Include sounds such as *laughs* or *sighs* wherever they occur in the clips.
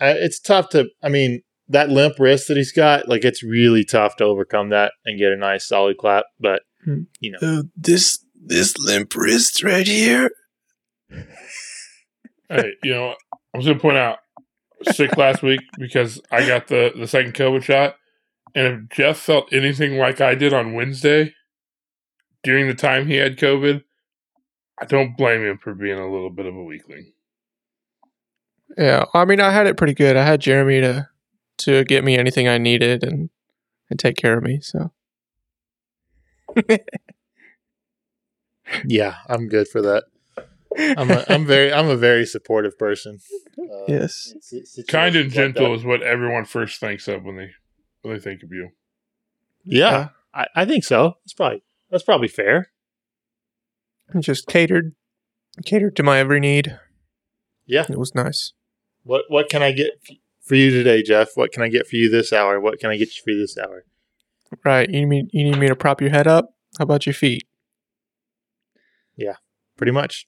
I, it's tough to. I mean, that limp wrist that he's got, like it's really tough to overcome that and get a nice solid clap. But Hmm. you know, Uh, this this limp wrist right here. Hey, you know, I was gonna point out sick last week because I got the the second COVID shot, and if Jeff felt anything like I did on Wednesday during the time he had COVID, I don't blame him for being a little bit of a weakling. Yeah, I mean, I had it pretty good. I had Jeremy to to get me anything I needed and and take care of me. So *laughs* yeah, I'm good for that. I'm a, I'm very I'm a very supportive person. Uh, yes, in si- situations Kind and like gentle that. is what everyone first thinks of when they when they think of you. Yeah, I, I think so. That's probably that's probably fair. I'm just catered catered to my every need. Yeah. It was nice. What what can I get for you today, Jeff? What can I get for you this hour? What can I get you for this hour? Right. You need me, you need me to prop your head up? How about your feet? Yeah. Pretty much.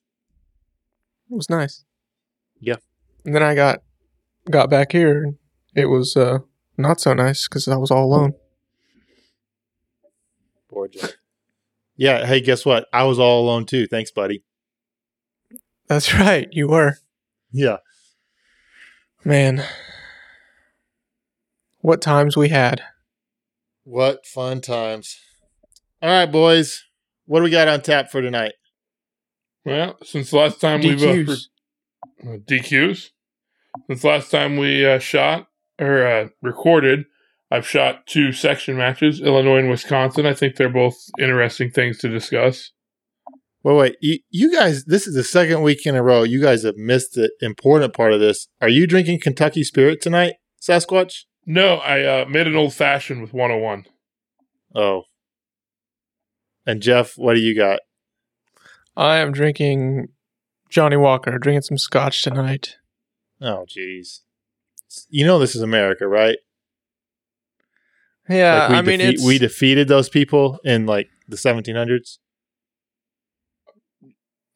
It was nice. Yeah. And then I got got back here and it was uh not so nice because I was all alone. Jeff. Yeah. Hey, guess what? I was all alone too. Thanks, buddy. That's *laughs* right, you were. Yeah. Man. What times we had. What fun times. All right, boys. What do we got on tap for tonight? Well, since the last time we've uh, DQs. re- uh, DQs, since last time we uh, shot or uh, recorded, I've shot two section matches, Illinois and Wisconsin. I think they're both interesting things to discuss. Wait, wait. You, you guys, this is the second week in a row. You guys have missed the important part of this. Are you drinking Kentucky Spirit tonight, Sasquatch? No, I uh, made an old fashioned with 101. Oh. And Jeff, what do you got? I am drinking Johnnie Walker, drinking some scotch tonight. Oh, jeez. You know this is America, right? Yeah, Like we I mean defeat- it's we defeated those people in like the 1700s.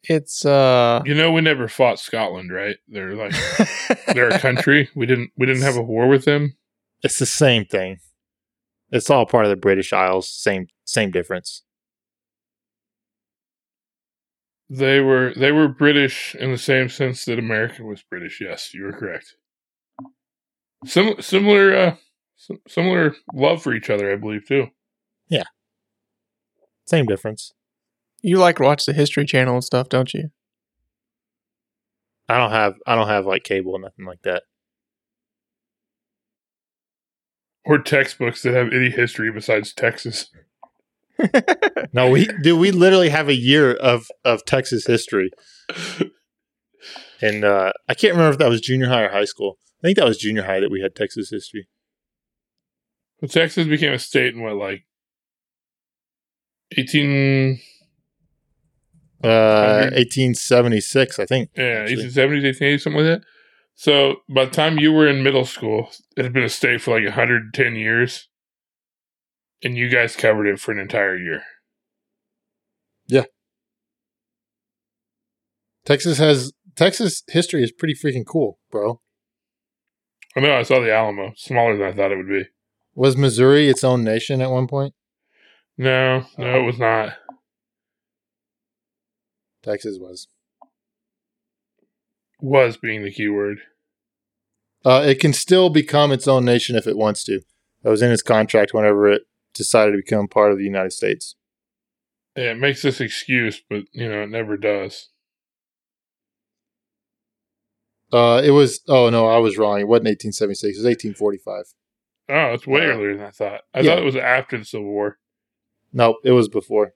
It's uh You know, we never fought Scotland, right? They're like *laughs* they're a country. We didn't we didn't have a war with them. It's the same thing. It's all part of the British Isles. Same same difference. They were they were British in the same sense that America was British. Yes, you were correct. Sim- similar uh, sim- similar love for each other, I believe too. Yeah. Same difference. You like watch the History Channel and stuff, don't you? I don't have I don't have like cable or nothing like that. Or textbooks that have any history besides Texas. *laughs* No, we do. We literally have a year of of Texas history, and uh, I can't remember if that was junior high or high school. I think that was junior high that we had Texas history. But Texas became a state in what, like eighteen? Uh, 1876, I think. Yeah, actually. eighteen seventies, eighteen eighties, something like that. So by the time you were in middle school, it had been a state for like hundred and ten years, and you guys covered it for an entire year. Yeah. Texas has Texas history is pretty freaking cool, bro. I know I saw the Alamo, smaller than I thought it would be. Was Missouri its own nation at one point? No, no, it was not. Texas was. Was being the key word. Uh, it can still become its own nation if it wants to. That was in its contract whenever it decided to become part of the United States. Yeah, it makes this excuse, but you know it never does. Uh, it was. Oh no, I was wrong. It wasn't 1876. It was 1845. Oh, it's way Uh, earlier than I thought. I yeah. thought it was after the Civil War. Nope, it was before.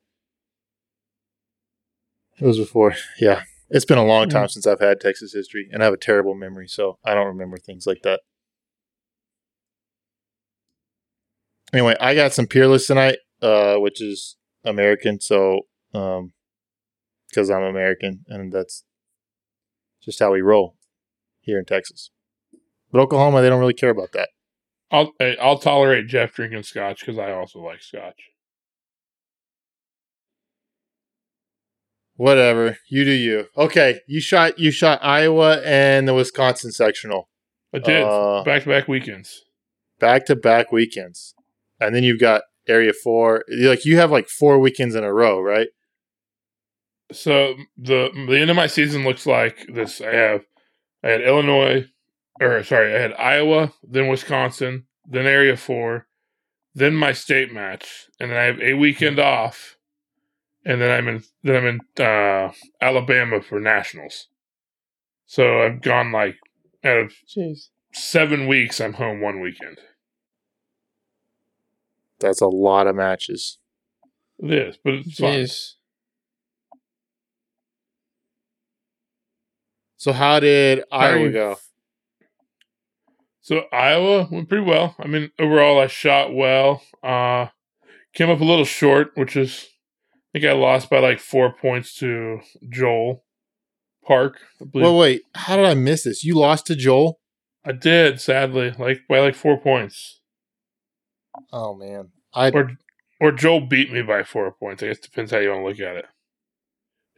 It was before. *laughs* Yeah, it's been a long time since I've had Texas history, and I have a terrible memory, so I don't remember things like that. Anyway, I got some Peerless tonight, uh, which is American, so um, because I'm American, and that's just how we roll here in Texas. But Oklahoma, they don't really care about that. I'll I'll tolerate Jeff drinking scotch because I also like scotch. Whatever, you do you. Okay, you shot you shot Iowa and the Wisconsin sectional. I did Uh, back to back weekends. back to back weekends, and then you've got Area Four. Like you have like four weekends in a row, right? So the the end of my season looks like this. I have I had Illinois, or sorry, I had Iowa, then Wisconsin, then Area Four, then my state match, and then I have a weekend off, and then I'm in then I'm in uh, Alabama for nationals. So I've gone like out of Jeez. seven weeks, I'm home one weekend. That's a lot of matches. It is, but it's fun. Jeez. So how did Iowa you- go? So Iowa went pretty well. I mean, overall, I shot well. Uh, came up a little short, which is I think I lost by like four points to Joel Park. Well, wait, how did I miss this? You lost to Joel? I did, sadly, like by like four points, Oh man, I or or Joel beat me by four points. I guess depends how you want to look at it.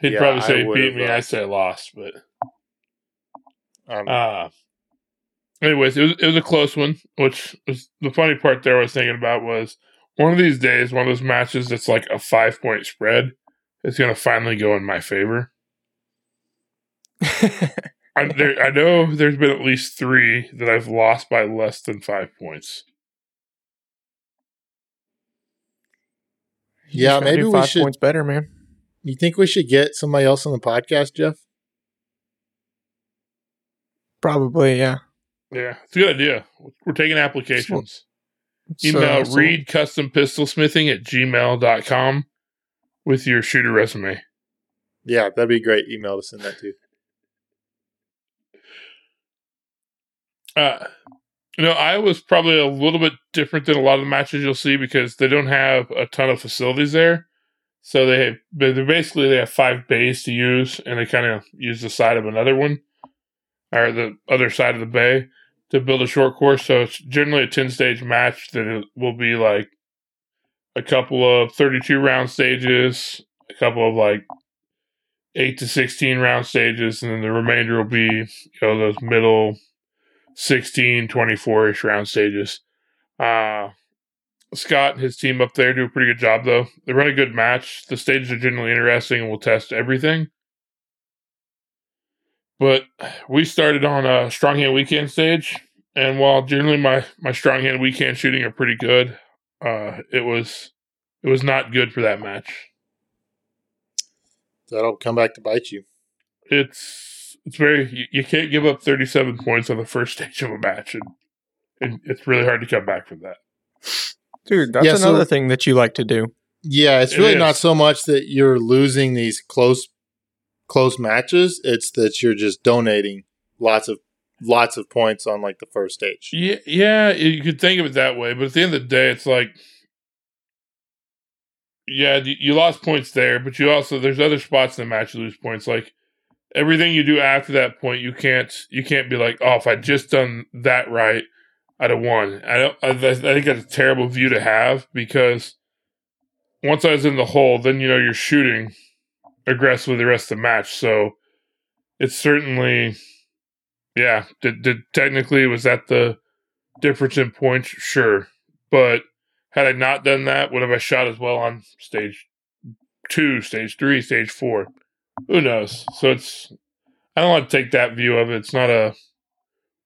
He'd Yeah, probably say he beat me. I say lost, but um, Uh anyways, it was it was a close one, which was the funny part there I was thinking about was one of these days, one of those matches that's like a five point spread is gonna finally go in my favor. *laughs* I, there, I know there's been at least three that I've lost by less than five points. You Yeah, maybe do we five should- points better, man. you think we should get somebody else on the podcast, Jeff? Probably, yeah. Yeah, it's a good idea. We're taking applications. So- Email so- reid custom pistol smithing at gmail.com with your shooter resume. Yeah, that'd be a great email to send that to. Uh, you know, Iowa's probably a little bit different than a lot of the matches you'll see because they don't have a ton of facilities there. So they have, they they basically they have five bays to use, and they kind of use the side of another one, or the other side of the bay to build a short course. So it's generally a ten stage match that it will be like a couple of thirty two round stages, a couple of like eight to sixteen round stages, and then the remainder will be you know those middle 16, 24 ish round stages. Uh, Scott and his team up there do a pretty good job, though. They run a good match. The stages are generally interesting and will test everything. But we started on a strong hand weak hand stage, and while generally my, my strong hand weak hand shooting are pretty good, uh, it was it was not good for that match. That'll come back to bite you. It's it's very you, you can't give up 37 points on the first *laughs* stage of a match, and, and it's really hard to come back from that. Dude, that's Yeah, so- another thing that you like to do. Yeah, it's really is. not so much that you're losing these close close matches, it's that you're just donating lots of lots of points on like the first stage. Yeah, yeah, you could think of it that way, but at the end of the day, it's like, yeah, you, lost points there, but you also there's other spots in the match you lose points. Like everything you do after that point, you can't you can't be like, oh, if I just done that right, I'd have won. I don't. I, I think that's a terrible view to have because once I was in the hole, then you know you're shooting aggressively the rest of the match. So it's certainly, yeah. Did, did technically was that the difference in points? Sure, but had I not done that, would have I shot as well on stage two, stage three, stage four? Who knows? So it's I don't want to take that view of it. It's not a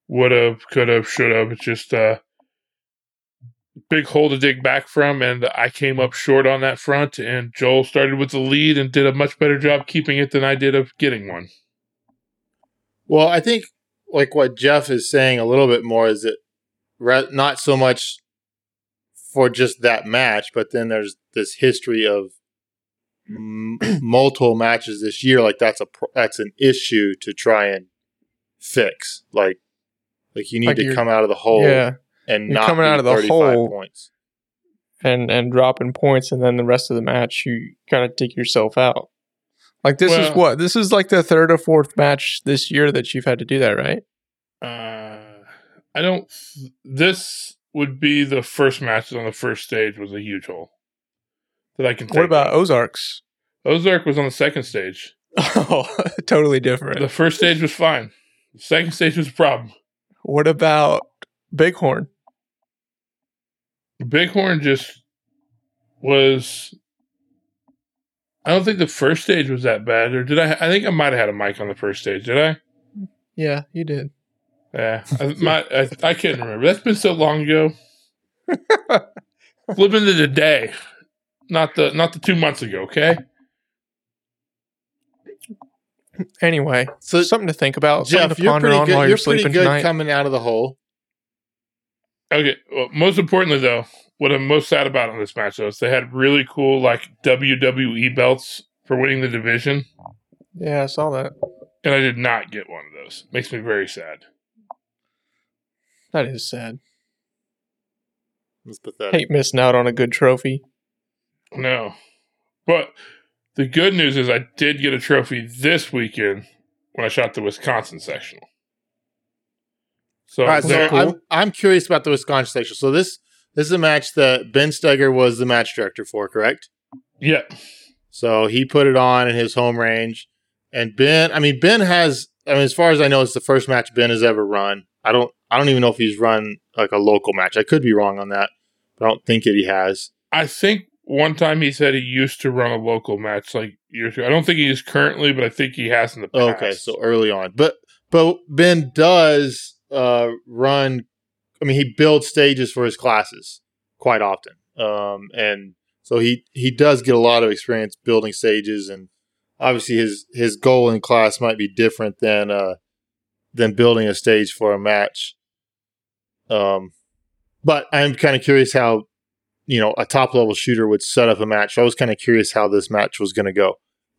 would have, could have, should have. It's just a big hole to dig back from, and I came up short on that front. And Joel started with the lead and did a much better job keeping it than I did of getting one. Well, I think like what Jeff is saying a little bit more is that re- not so much for just that match, but then there's this history of m- *clears throat* multiple matches this year. Like that's a pro- that's an issue to try and fix. Like like you need Like to come out of the hole Yeah. And you're not coming out of the hole. points. and and dropping points and then the rest of the match you kind of take yourself out like this is what this is like the third or fourth match this year that you've had to do that right Uh, I don't. This would be the first match on the first stage was a huge hole that I can. what about of. ozarks Ozark? Was on the second stage. *laughs* oh totally different The first stage was fine. The second stage was a problem. What about Bighorn? Bighorn just was. I don't think the first stage was that bad, or did I? I think I might have had a mic on the first stage. Did I? Yeah, you did. Yeah, I, my, I, I can't remember. That's been so long ago. *laughs* Flip into the day, not the not the two months ago. Okay. Anyway, So something to think about. something Jeff, to you're pretty on good. while You're, you're, pretty good tonight. coming out of the hole. Okay. Well, most importantly, though, what I'm most sad about on this match though is they had really cool like WWE belts for winning the division, yeah, I saw that. and I did not get one of those. Makes me very sad. That is sad. That's pathetic. Hate missing out on a good trophy. No. But the good news is I did get a trophy this weekend when I shot the Wisconsin sectional. So, right, so cool? I'm I'm curious about the Wisconsin section. So this this is a match that Ben Stoeger was the match director for, correct? yeah, So he put it on in his home range, and Ben. I mean, Ben has. I mean, as far as I know, it's the first match Ben has ever run. I don't. I don't even know if he's run like a local match. I could be wrong on that, but I don't think that he has. I think one time he said he used to run a local match like years ago. I don't think he is currently, but I think he has in the past. Okay, so early on, but but Ben does uh, run. I mean, he builds stages for his classes quite often, um, and so he he does get a lot of experience building stages. And obviously, his his goal in class might be different than uh, than building a stage for a match. Um, but I'm kind of curious how you know a top level shooter would set up a match. I was kind of curious how this match was going to go.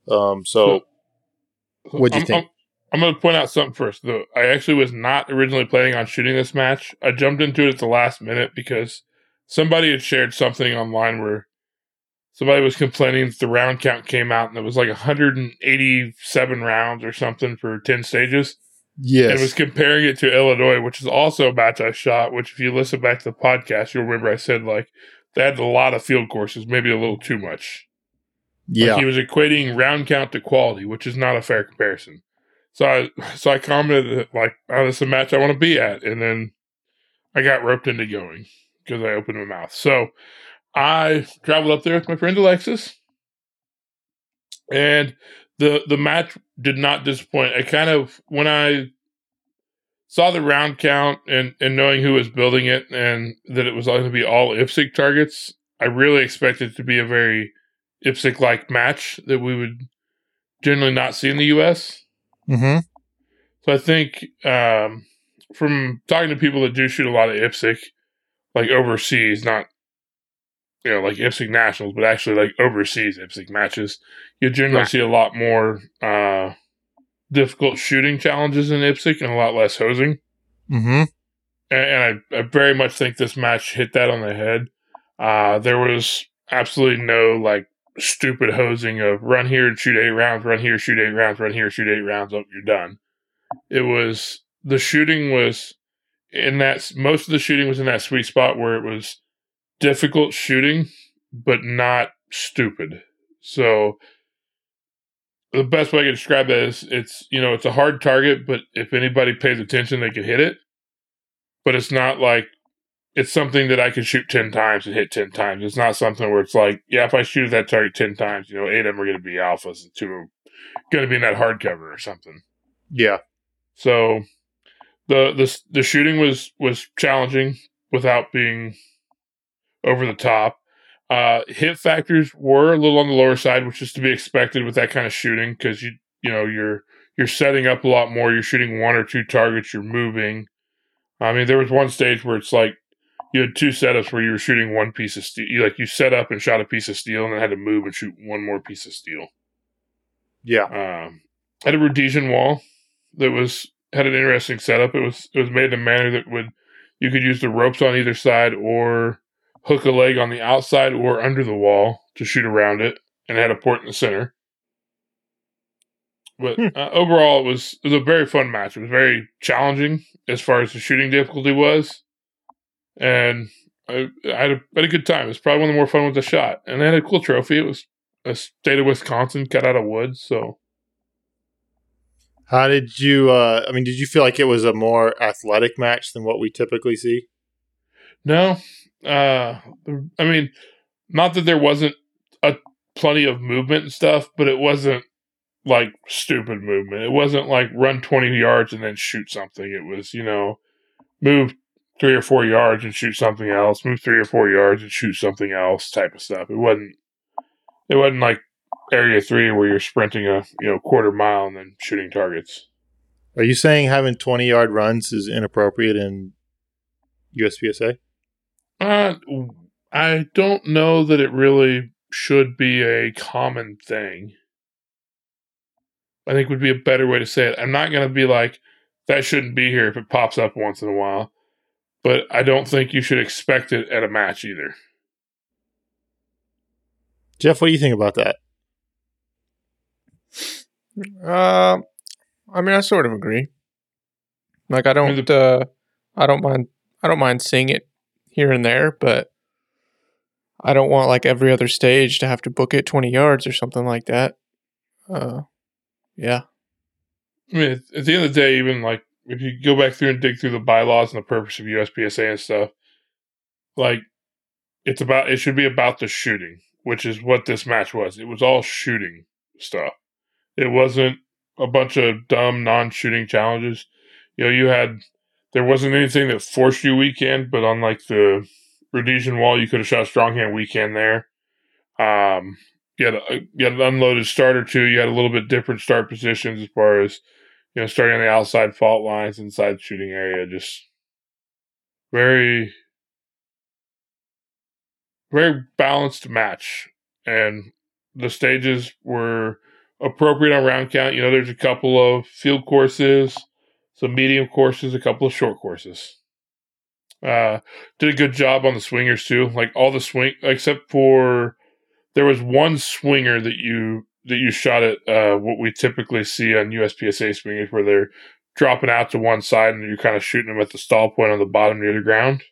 Um, so. So What'd you I'm, think? I'm, going to point out something first. Though I actually was not originally planning on shooting this match. I jumped into it at the last minute because somebody had shared something online where somebody was complaining that the round count came out and it was like 187 rounds or something for 10 stages. Yes. And was comparing it to Illinois, which is also a match I shot. Which, if you listen back to the podcast, you'll remember I said like they had a lot of field courses, maybe a little too much. yeah. Like he was equating round count to quality, which is not a fair comparison. So I *laughs* so I commented like, oh, this is a match I want to be at, and then I got roped into going because I opened my mouth. So I traveled up there with my friend Alexis, and the the match did not disappoint. I kind of when I saw the round count and and knowing who was building it and that it was going to be all IPSC targets, I really expected it to be a very IPSC like match that we would generally not see in the US. Mm-hmm. So I think um, from talking to people that do shoot a lot of IPSC, like overseas, not you know like IPSC nationals, but actually like overseas IPSC matches, you generally Right. see a lot more uh, difficult shooting challenges in IPSC and a lot less hosing. Mm-hmm. and, and I, I very much think this match hit that on the head. Uh, there was absolutely no like stupid hosing of run here and shoot eight rounds, run here, shoot eight rounds, run here, shoot eight rounds. Oh, you're done. It was the shooting was in that most of the shooting was in that sweet spot where it was difficult shooting, but not stupid. So the best way I can describe that is it's you know it's a hard target, but if anybody pays attention, they can hit it. But it's not like it's something that I can shoot ten times and hit ten times. It's not something where it's like, yeah, if I shoot that target ten times, you know, eight of them are going to be alphas and two are going to be in that hard cover or something. Yeah. So the the the shooting was was challenging without being over the top. Uh, hit factors were a little on the lower side, which is to be expected with that kind of shooting because you you know you're you're setting up a lot more. You're shooting one or two targets. You're moving. I mean, there was one stage where it's like you had two setups where you were shooting one piece of steel. You like you set up and shot a piece of steel, and then had to move and shoot one more piece of steel. Yeah. Um, had a Rhodesian wall that was had an interesting setup. It was it was made in a manner that would you could use the ropes on either side or hook a leg on the outside or under the wall to shoot around it, and it had a port in the center. But Hmm. uh, overall, it was it was a very fun match. It was very challenging as far as the shooting difficulty was, and I, I had, a, had a good time. It was probably one of the more fun ones I shot, and I had a cool trophy. It was a state of Wisconsin cut out of wood, so How did you? Uh, I mean, did you feel like it was a more athletic match than what we typically see? No, uh, I mean, not that there wasn't a plenty of movement and stuff, but it wasn't like stupid movement. It wasn't like run twenty yards and then shoot something. It was you know move three or four yards and shoot something else, move three or four yards and shoot something else type of stuff. It wasn't it wasn't like area three where you're sprinting a you know quarter mile and then shooting targets. Are you saying having twenty yard runs is inappropriate in USPSA? Uh, I don't know that it really should be a common thing. I think would be a better way to say it. I'm not going to be like that shouldn't be here if it pops up once in a while, but I don't think you should expect it at a match either. Jeff, what do you think about that? Uh, I mean, I sort of agree. Like, I don't, uh, I don't mind, I don't mind seeing it here and there, but I don't want like every other stage to have to book it 20 yards or something like that. Uh, yeah. I mean, at, at the end of the day, even like if you go back through and dig through the bylaws and the purpose of USPSA and stuff, like it's about it should be about the shooting, which is what this match was. It was all shooting stuff. It wasn't a bunch of dumb non-shooting challenges. You know, you had there wasn't anything that forced you weak hand, but on like the Rhodesian wall, you could have shot strong hand weak hand there. Um, you had, a, you had an unloaded start or two. You had a little bit different start positions as far as you know, starting on the outside fault lines, inside shooting area. Just very, very balanced match, and the stages were appropriate on round count. You know, there's a couple of field courses, some medium courses, a couple of short courses. Uh, did a good job on the swingers too. Like all the swing, except for there was one swinger that you that you shot at uh, what we typically see on USPSA swingers, where they're dropping out to one side and you're kind of shooting them at the stall point on the bottom near the ground.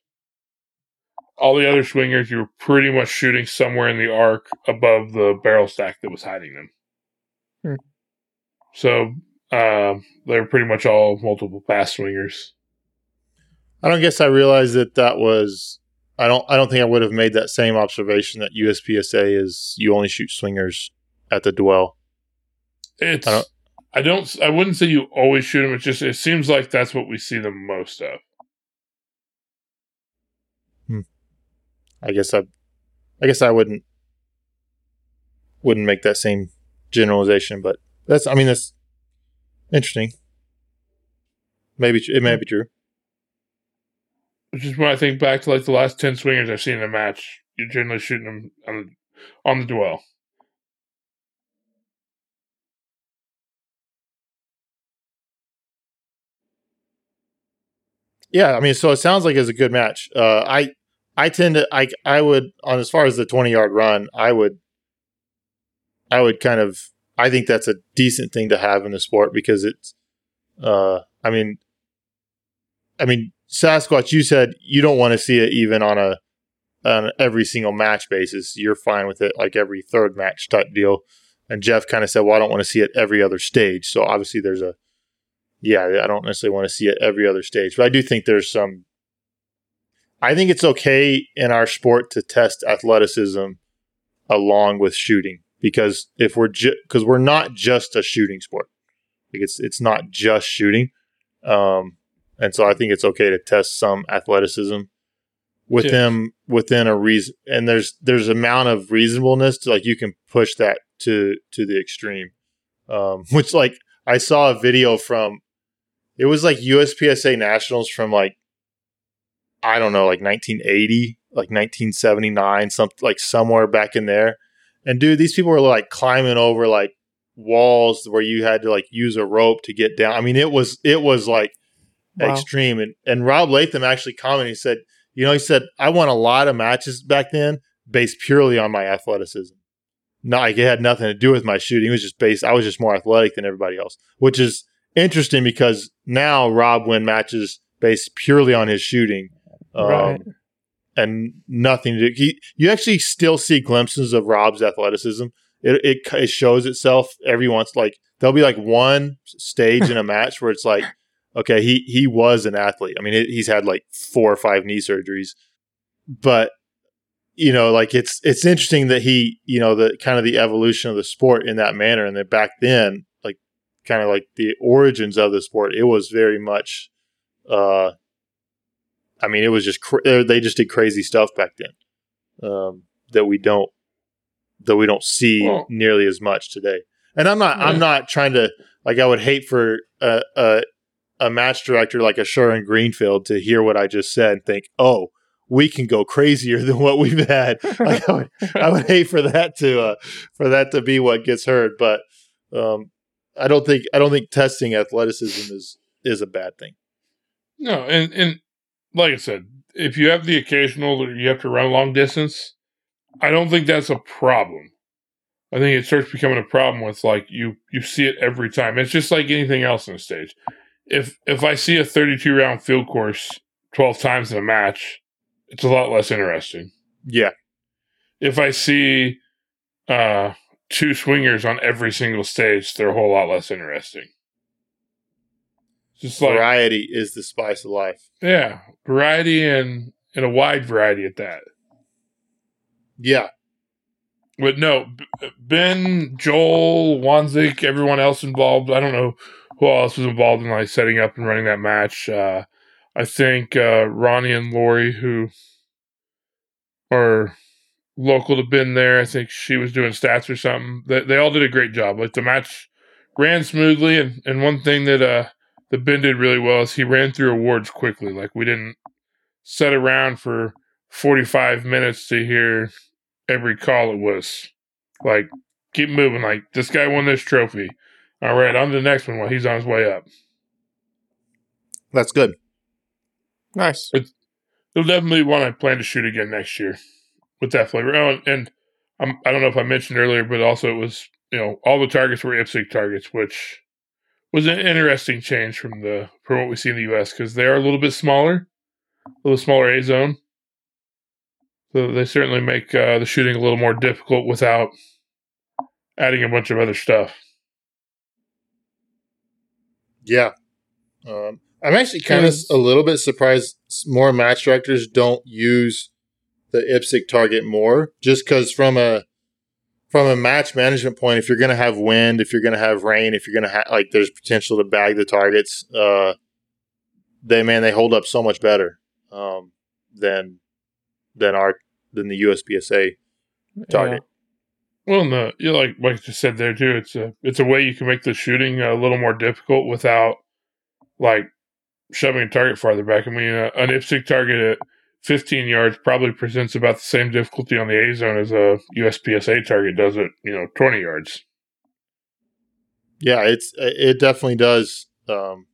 All the other swingers, you were pretty much shooting somewhere in the arc above the barrel stack that was hiding them. Hmm. So uh, they're pretty much all multiple pass swingers. I don't guess I realized that that was. I don't. I don't think I would have made that same observation that USPSA is you only shoot swingers at the dwell. It's I don't- I don't I wouldn't say you always shoot them. It just it seems like that's what we see the most of. Hmm. I guess I. I guess I wouldn't. Wouldn't make that same generalization, but that's. I mean, that's interesting. Maybe it may be true. Which is when I think back to like the last ten swingers I've seen in a match. You're generally shooting them on the on the dwell. Yeah, I mean, so it sounds like it's a good match. Uh, I I tend to I I would on as far as the twenty yard run, I would I would kind of I think that's a decent thing to have in the sport because it's uh I mean I mean Sasquatch, you said you don't want to see it even on a on every single match basis. You're fine with it like every third match type deal. And Jeff kind of said, "Well, I don't want to see it every other stage." So obviously, there's a yeah, I don't necessarily want to see it every other stage, but I do think there's some. I think it's okay in our sport to test athleticism along with shooting because if we're because ju- we're not just a shooting sport, like it's it's not just shooting, um, and so I think it's okay to test some athleticism with them within a reason. And there's there's amount of reasonableness to like you can push that to to the extreme, um, *laughs* which like I saw a video from it was like USPSA nationals from like I don't know, like 1980, like 1979, something like somewhere back in there. And dude, these people were like climbing over like walls where you had to like use a rope to get down. I mean, it was it was like Wow. extreme. And and Rob Leatham actually commented. He said, you know, he said I won a lot of matches back then based purely on my athleticism. Not like it had nothing to do with my shooting. It was just based. I was just more athletic than everybody else, which is interesting because now Rob win matches based purely on his shooting, um, Right. and nothing to. He, you actually still see glimpses of Rob's athleticism. It, it it shows itself every once. Like there'll be like one stage in a *laughs* match where it's like, okay, he he was an athlete. I mean, it, he's had like four or five knee surgeries, but you know, like it's it's interesting that he, you know, the kind of the evolution of the sport in that manner, and that back then, kind of like the origins of the sport, it was very much, uh, I mean, it was just cr- they just did crazy stuff back then um, that we don't that we don't see Well- nearly as much today. And I'm not I'm not trying to like I would hate for a a, a match director like a Sharon Greenfield to hear what I just said and think, oh, we can go crazier than what we've had. *laughs* Like I would, I would hate for that to uh, for that to be what gets heard. But um, I don't think I don't think testing athleticism is is a bad thing. No, and and like I said, if you have the occasional that you have to run a long distance, I don't think that's a problem. I think it starts becoming a problem with like you you see it every time. It's just like anything else in the stage. If if I see a 32 round field course 12 times in a match, it's a lot less interesting. Yeah, If I see uh two swingers on every single stage, they're a whole lot less interesting. Just like variety is the spice of life. yeah, variety and and a wide variety at that. Yeah, But no, Ben, Joel, Wanzik, everyone else involved. I don't know who else was involved in like setting up and running that match. Uh, I think uh, Ronnie and Lori, who are local to Ben there, I think she was doing stats or something. They, they all did a great job. Like the match ran smoothly, and, and one thing that uh that Ben did really well is he ran through awards quickly. Like we didn't sit around for forty five minutes to hear every call it was like keep moving like this guy won this trophy all right on to the next one while he's on his way up that's good. Nice. it'll definitely be one i plan to shoot again next year with that flavor. Oh, and, and I'm, i don't know if i mentioned earlier but also it was you know all the targets were IPSC targets which was an interesting change from the from what we see in the us because they are a little bit smaller a little smaller a zone. So they certainly make uh, the shooting a little more difficult without adding a bunch of other stuff. Yeah. Um, I'm actually kind of a little bit surprised more match directors don't use the IPSC target more, just because from a from a match management point, if you're going to have wind, if you're going to have rain, if you're going to have like, there's potential to bag the targets. Uh, they man, they hold up so much better um, than than our than the USPSA target. Well, no, you like like you said there too. It's a it's a way you can make the shooting a little more difficult without like shoving a target farther back. I mean, uh, an IPSC target at 15 yards probably presents about the same difficulty on the A zone as a USPSA target does at you know 20 yards. Yeah, it's it definitely does. Um,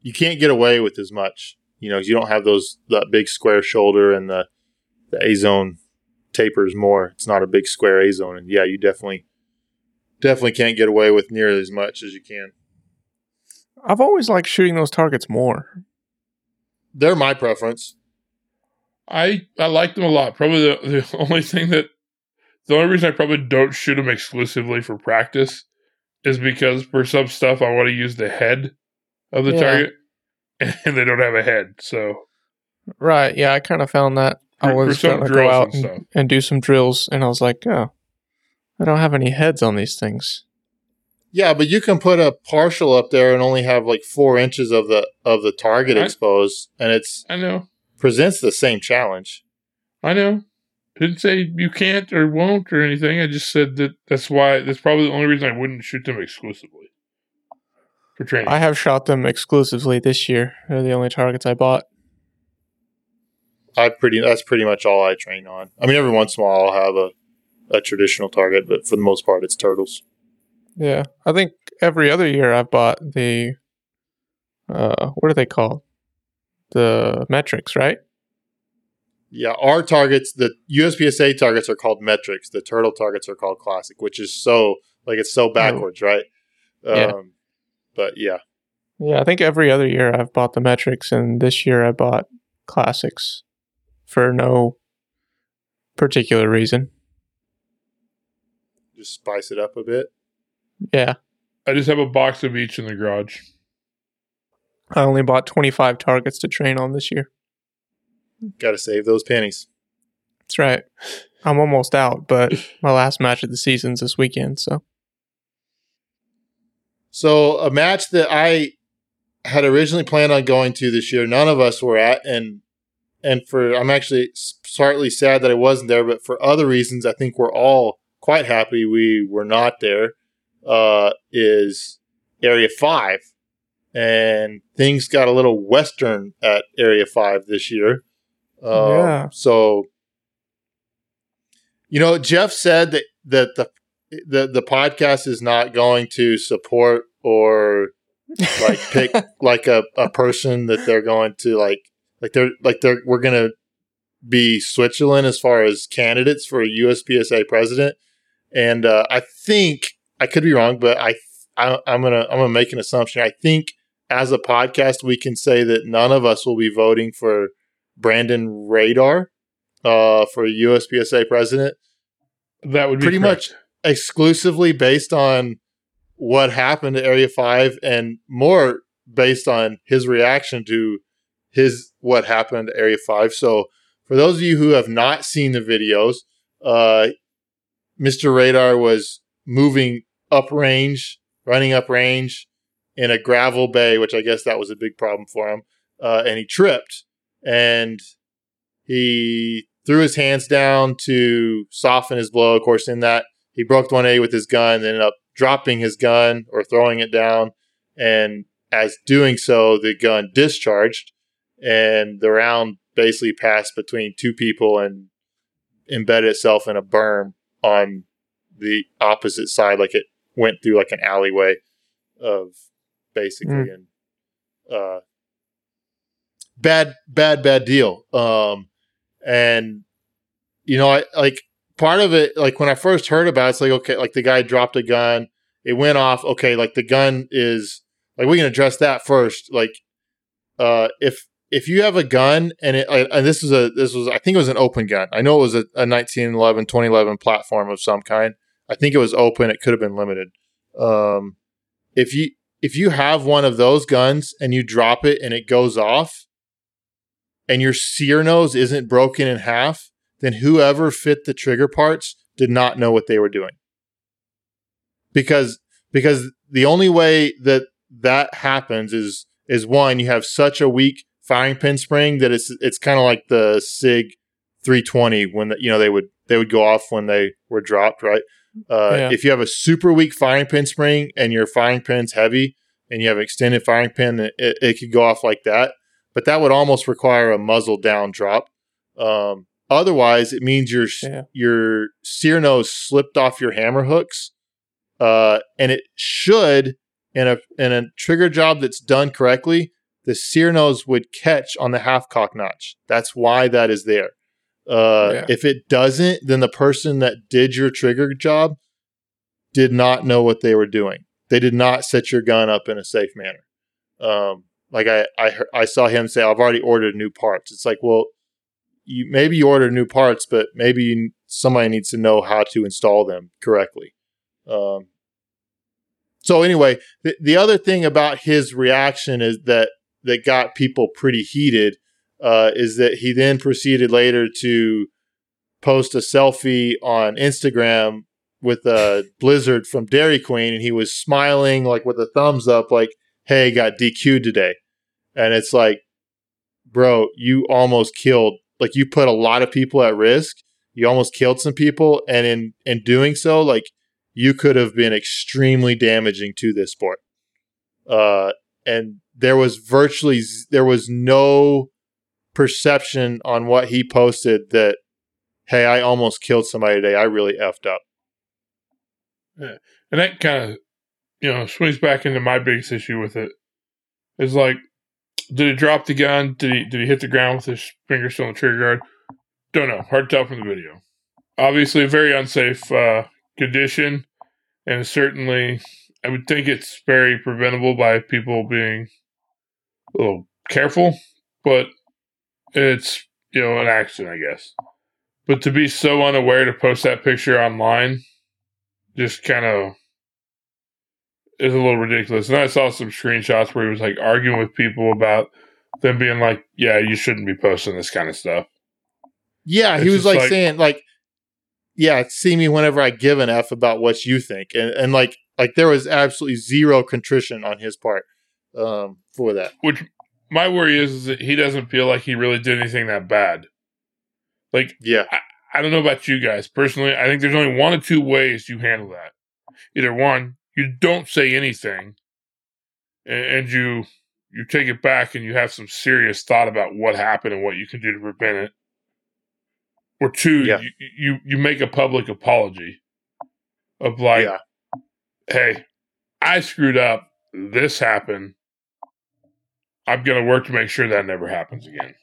you can't get away with as much. You know, you don't have those that big square shoulder and the the A zone tapers more. It's not a big square A zone, and yeah, you definitely definitely can't get away with nearly as much as you can. I've always liked shooting those targets more. They're my preference. I I like them a lot. Probably the, the *laughs* only thing that the only reason I probably don't shoot them exclusively for practice is because for some stuff I want to use the head of the Yeah. target, *laughs* and they don't have a head. So Right. Yeah, I kind of found that. I For- for was some going to go out and and, and do some drills, and I was like, oh, I don't have any heads on these things. Yeah, but you can put a partial up there and only have like four inches of the of the target I- exposed, and it's I know, presents the same challenge. I know. Didn't say you can't or won't or anything. I just said that that's why that's probably the only reason I wouldn't shoot them exclusively for training. I have shot them exclusively this year. They're the only targets I bought. I pretty that's pretty much all I train on. I mean, every once in a while I'll have a a traditional target, but for the most part, it's turtles. Yeah, I think every other year I've bought the, uh, what are they called? The metrics, right? Yeah, our targets, the USPSA targets are called metrics. The turtle targets are called classic, which is so like it's so backwards, right? Yeah. Um, but yeah, Yeah, I think every other year I've bought the metrics, and this year I bought classics for no particular reason. just spice it up a bit. Yeah, I just have a box of each in the garage. I only bought 25 targets to train on this year. Got to save those pennies. That's right. I'm almost out, but *laughs* my last match of the season's this weekend, so So a match that I had originally planned on going to this year, none of us were at, and and for I'm actually slightly sad that I wasn't there, but for other reasons, I think we're all quite happy we were not there. Uh, is Area Five, and things got a little western at Area Five this year. Uh, Yeah. So, you know, Jeff said that that the the the podcast is not going to support or like pick *laughs* like a, a person that they're going to like like they're like they're we're gonna be Switzerland as far as candidates for a USPSA president, and uh, I think I could be wrong, but I, I I'm gonna I'm gonna make an assumption. I think as a podcast we can say that none of us will be voting for Brandon Radar uh, for USPSA president That would be Pretty correct. exclusively based on what happened to Area Five, and more based on his reaction to his what happened to Area Five. So, for those of you who have not seen the videos, uh, Mr. Radar was moving up range, running up range in a gravel bay, which I guess that was a big problem for him, uh, and he tripped and he threw his hands down to soften his blow. Of course, in that he broke one A with his gun, ended up dropping his gun or throwing it down, and as doing so, the gun discharged, and the round basically passed between two people and embedded itself in a berm on the opposite side, like it went through like an alleyway of basically Mm. and uh bad bad bad deal. Um and you know i like part of it like when i first heard about it, it's like okay like the guy dropped a gun. It went off. Okay like the gun is like we can address that first. Like uh if if you have a gun and it and this is a this was i think it was an open gun. I know it was a, a 1911 2011 platform of some kind. I think it was open. It could have been limited. Um if you if you have one of those guns and you drop it and it goes off and your sear nose isn't broken in half, then whoever fit the trigger parts did not know what they were doing. Because because the only way that that happens is is one you have such a weak firing pin spring that it's it's kind of like the Sig 320 when the, you know they would they would go off when they were dropped, right? Uh, Yeah. If you have a super weak firing pin spring and your firing pin's heavy and you have an extended firing pin, it, it could go off like that. But that would almost require a muzzle down drop. Um, otherwise, it means your Yeah. your sear nose slipped off your hammer hooks, uh, and it should in a in a trigger job that's done correctly, the sear nose would catch on the half cock notch. That's why that is there. Uh, Yeah. If it doesn't, then the person that did your trigger job did not know what they were doing. They did not set your gun up in a safe manner. Um, like I, I, I saw him say, "I've already ordered new parts." It's like, well, you maybe you ordered new parts, but maybe you, somebody needs to know how to install them correctly. Um, so anyway, the, the other thing about his reaction is that that got people pretty heated uh, is that he then proceeded later to post a selfie on Instagram with a blizzard from Dairy Queen, and he was smiling like with a thumbs up, like, "Hey, got DQ'd today," and it's like, bro, you almost killed, like, you put a lot of people at risk. You almost killed some people, and in in doing so, like, you could have been extremely damaging to this sport. Uh, and there was virtually there was no perception on what he posted that hey i almost killed somebody today i really effed up And that kind of, you know, swings back into my biggest issue with it. Is like, did he drop the gun? Did he did he hit the ground with his finger still on the trigger guard? Don't know. Hard to tell from the video. Obviously, a very unsafe uh, condition, and certainly, I would think it's very preventable by people being a little careful. But it's you know an accident, I guess. But to be so unaware to post that picture online just kind of is a little ridiculous. And I saw some screenshots where he was like arguing with people about them being like, "Yeah, you shouldn't be posting this kind of stuff." Yeah, he was like, like- saying like, "Yeah, see me whenever I give an f about what you think," and and like like there was absolutely zero contrition on his part um, for that. Which my worry is, is that he doesn't feel like he really did anything that bad. Like Yeah, I don't know about you guys personally. I think there's only one or two ways you handle that. Either one, you don't say anything, and, and you you take it back and you have some serious thought about what happened and what you can do to prevent it. Or two, Yeah. you, you you make a public apology of like, yeah, hey, I screwed up. This happened. I'm gonna work to make sure that never happens again.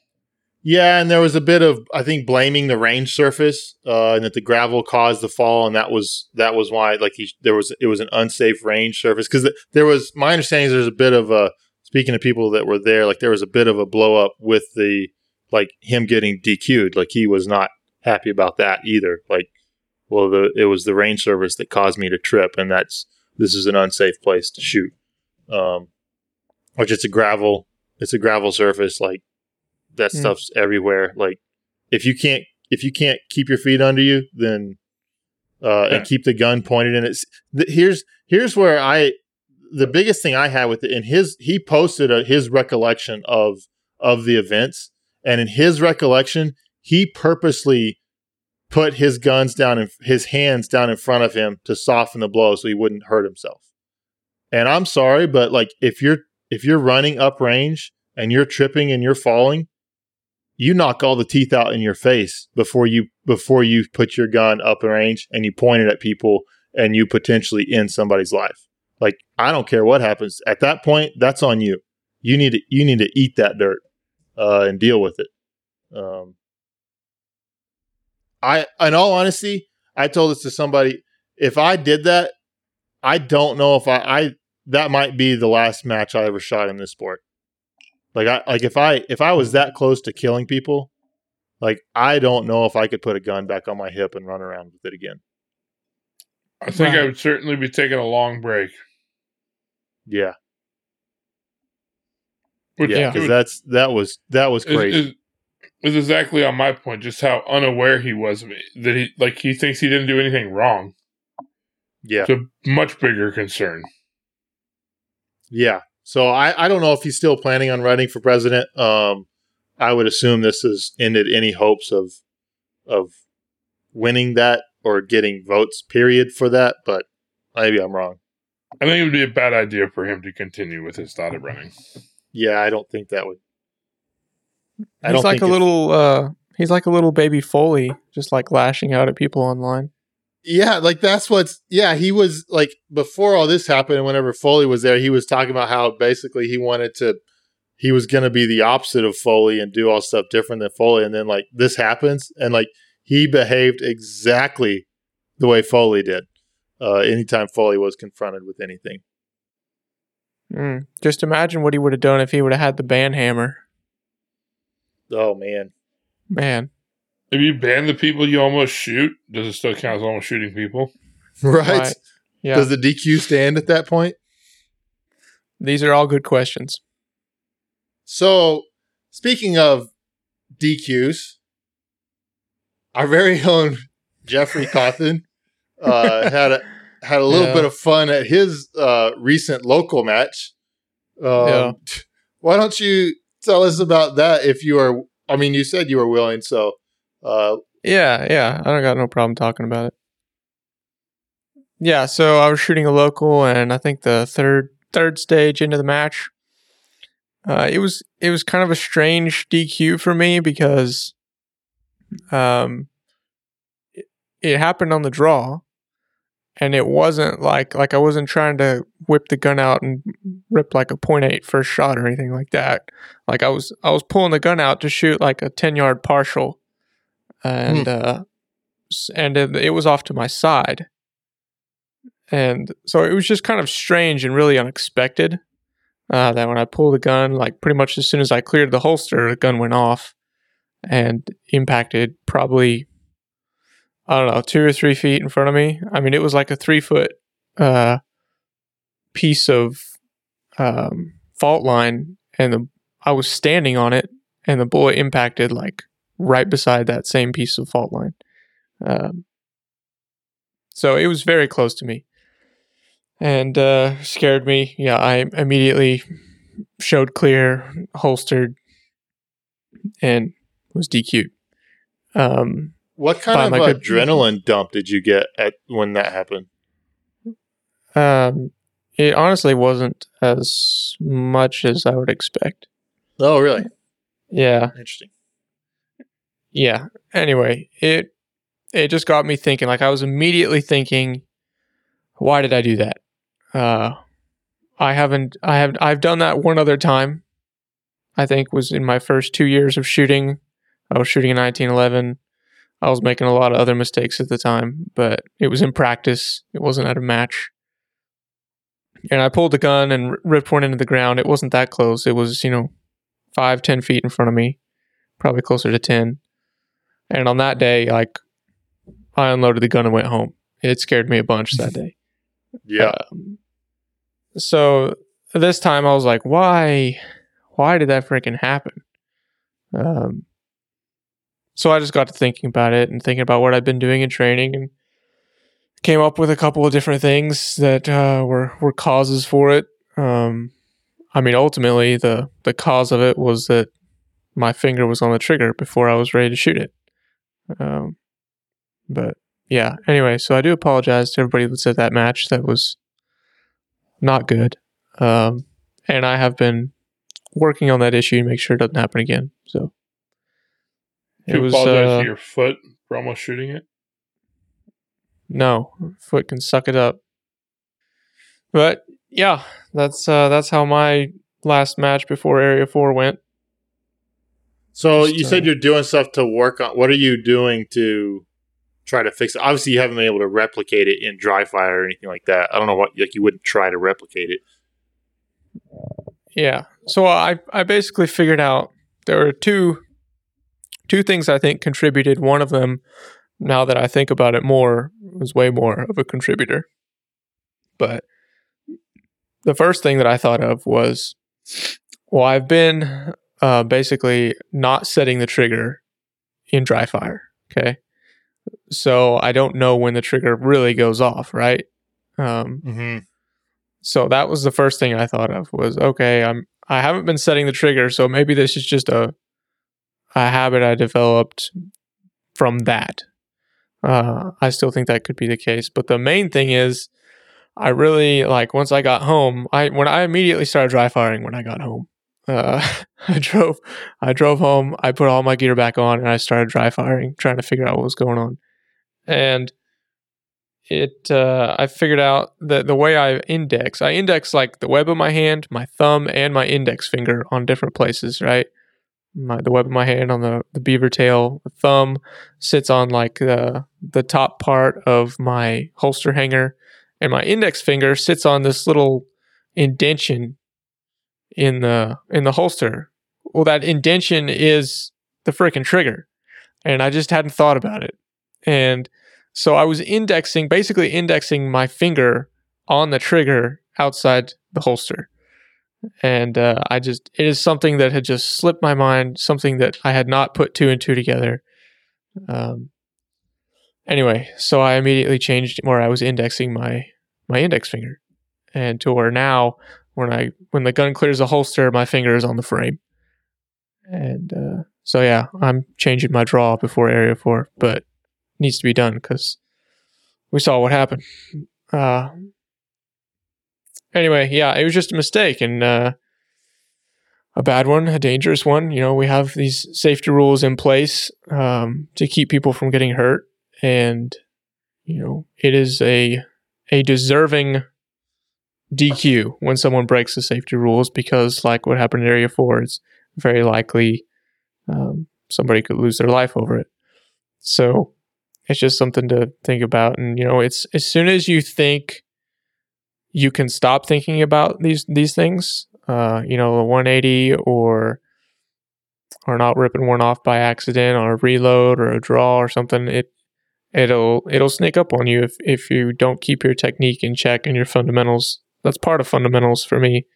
yeah. And there was a bit of I think blaming the range surface uh, and that the gravel caused the fall, and that was that was why like he there was it was an unsafe range surface because there was my understanding is there's a bit of a speaking to people that were there like there was a bit of a blow up with the like him getting DQ'd like he was not happy about that either like well the it was the range surface that caused me to trip and that's this is an unsafe place to shoot um which it's a gravel it's a gravel surface like that Hmm. stuff's everywhere like if you can't if you can't keep your feet under you then uh Yeah. and keep the gun pointed in it th- here's here's where i the biggest thing i had with it in his he posted a, his recollection of of the events and in his recollection he purposely put his guns down and his hands down in front of him to soften the blow so he wouldn't hurt himself. And I'm sorry, but like if you're if you're running up range and you're tripping and you're falling, you knock all the teeth out in your face before you before you put your gun up range and you point it at people and you potentially end somebody's life. Like I don't care what happens at that point. That's on you. You need to you need to eat that dirt uh, and deal with it. Um, I, in all honesty, I told this to somebody. If I did that, I don't know if I, I that might be the last match I ever shot in this sport. Like I like if I if I was that close to killing people, like I don't know if I could put a gun back on my hip and run around with it again. I think I would certainly be taking a long break. Yeah, Which yeah, Yeah. because that's that was that was is, crazy. is, is exactly on my point, just how unaware he was of it. That he like he thinks he didn't do anything wrong. yeah, It's a much bigger concern. Yeah. So I, I don't know if he's still planning on running for president. Um, I would assume this has ended any hopes of of winning that or getting votes. Period for that. But maybe I'm wrong. I think it would be a bad idea for him to continue with his thought of running. Yeah, I don't think that would. I he's don't like think a little uh he's like a little baby Foley, just like lashing out at people online. Yeah, like that's what's. Yeah, he was like before all this happened, and whenever Foley was there, he was talking about how basically he wanted to. He was to be the opposite of Foley and do all stuff different than Foley, and then like this happens, and like he behaved exactly the way Foley did. Uh, anytime Foley was confronted with anything. Mm. Just imagine what he would have done if he would have had the band hammer. Oh man, Man, If you ban the people you almost shoot, does it still count as almost shooting people? right? Right. yeah. Does the DQ stand at that point? These are all good questions. So, speaking of DQs, our very *laughs* own Jeffrey Cawthon uh, *laughs* had a had a little Yeah. bit of fun at his uh, recent local match. Um, Yeah. Why don't you tell us about that? If you are, I mean, you said you were willing, so uh, Yeah, yeah. I don't got no problem talking about it. Yeah, so I was shooting a local and I think the third third stage into the match. Uh, it was it was kind of a strange DQ for me because um it, it happened on the draw and it wasn't like like I wasn't trying to whip the gun out and rip like a .8 first shot or anything like that. Like I was I was pulling the gun out to shoot like a 10 yard partial and uh and it, it was off to my side and so it was just kind of strange and really unexpected uh, that when I pulled the gun, like pretty much as soon as I cleared the holster, the gun went off and impacted probably I don't know two or three feet in front of me. I mean, it was like a three foot uh, piece of um, fault line, and the I was standing on it, and the bullet impacted like right beside that same piece of fault line. Um, so it was very close to me, and uh, scared me. Yeah, I immediately showed clear, holstered, and was DQ'd. Um, What kind of good- adrenaline dump did you get at when that happened? um, it honestly wasn't as much as I would expect. Oh, really? Yeah, Interesting. Yeah. Anyway, it it just got me thinking. Like I was immediately thinking, why did I do that? Uh, I haven't. I have. I've done that one other time. I think was in my first two years of shooting. I was shooting in 1911. I was making a lot of other mistakes at the time, but it was in practice. It wasn't at a match. And I pulled the gun and ripped one into the ground. It wasn't that close. It was, you know, five, ten feet in front of me, probably closer to 10. And on that day, like, I unloaded the gun and went home. It scared me a bunch that *laughs* day. Yeah. Um, so this time I was like, why, why did that freaking happen? Um, so I just got to thinking about it and thinking about what I've been doing in training and came up with a couple of different things that uh, were were causes for it. Um, I mean, ultimately the the cause of it was that my finger was on the trigger before I was ready to shoot it. Um, but yeah. Anyway, so I do apologize to everybody that's at that match. That was not good. Um, and I have been working on that issue to make sure it doesn't happen again. So Do you apologize to your foot for almost shooting it? no foot can suck it up. But yeah, that's uh, that's how my last match before Area Four went. So Just, you uh, said you're doing stuff to work on. What are you doing to try to fix it? Obviously, you haven't been able to replicate it in dry fire or anything like that. I don't know what like you wouldn't try to replicate it. Yeah. So I I basically figured out there were two two things I think contributed. One of them, now that I think about it more, was way more of a contributor. But the first thing that I thought of was, well, I've been uh, basically not setting the trigger in dry fire. Okay. So I don't know when the trigger really goes off, right? Um, Mm-hmm. so that was the first thing I thought of was okay, I'm I haven't been setting the trigger, so maybe this is just a a habit I developed from that. Uh, I still think that could be the case, but the main thing is I really like once I got home, I when I immediately started dry firing when I got home. Uh, *laughs* I drove I drove home, I put all my gear back on and I started dry firing, trying to figure out what was going on. And it uh, I figured out that the way I index, I index like the web of my hand, my thumb, and my index finger on different places, right? My the web of my hand on the, the beaver tail, the thumb sits on like the the top part of my holster hanger, and my index finger sits on this little indention in the in the holster. Well, that indention is the freaking trigger, and I just hadn't thought about it, and so I was indexing, basically indexing my finger on the trigger outside the holster. And uh, I just, it is something that had just slipped my mind, something that I had not put two and two together. Um, anyway, so I immediately changed where I was indexing my, my index finger. And to where now, when I, when the gun clears the holster, my finger is on the frame. And uh, so, yeah, I'm changing my draw before Area 4, but needs to be done because we saw what happened. Uh, anyway, yeah, it was just a mistake and uh, a bad one, a dangerous one. You know, we have these safety rules in place um, to keep people from getting hurt, and you know, it is a a deserving DQ when someone breaks the safety rules because, like what happened in Area Four, it's very likely um, somebody could lose their life over it. So it's just something to think about and you know it's as soon as you think you can stop thinking about these these things uh you know a 180 or or not ripping one off by accident or a reload or a draw or something it it'll it'll sneak up on you if if you don't keep your technique in check and your fundamentals that's part of fundamentals for me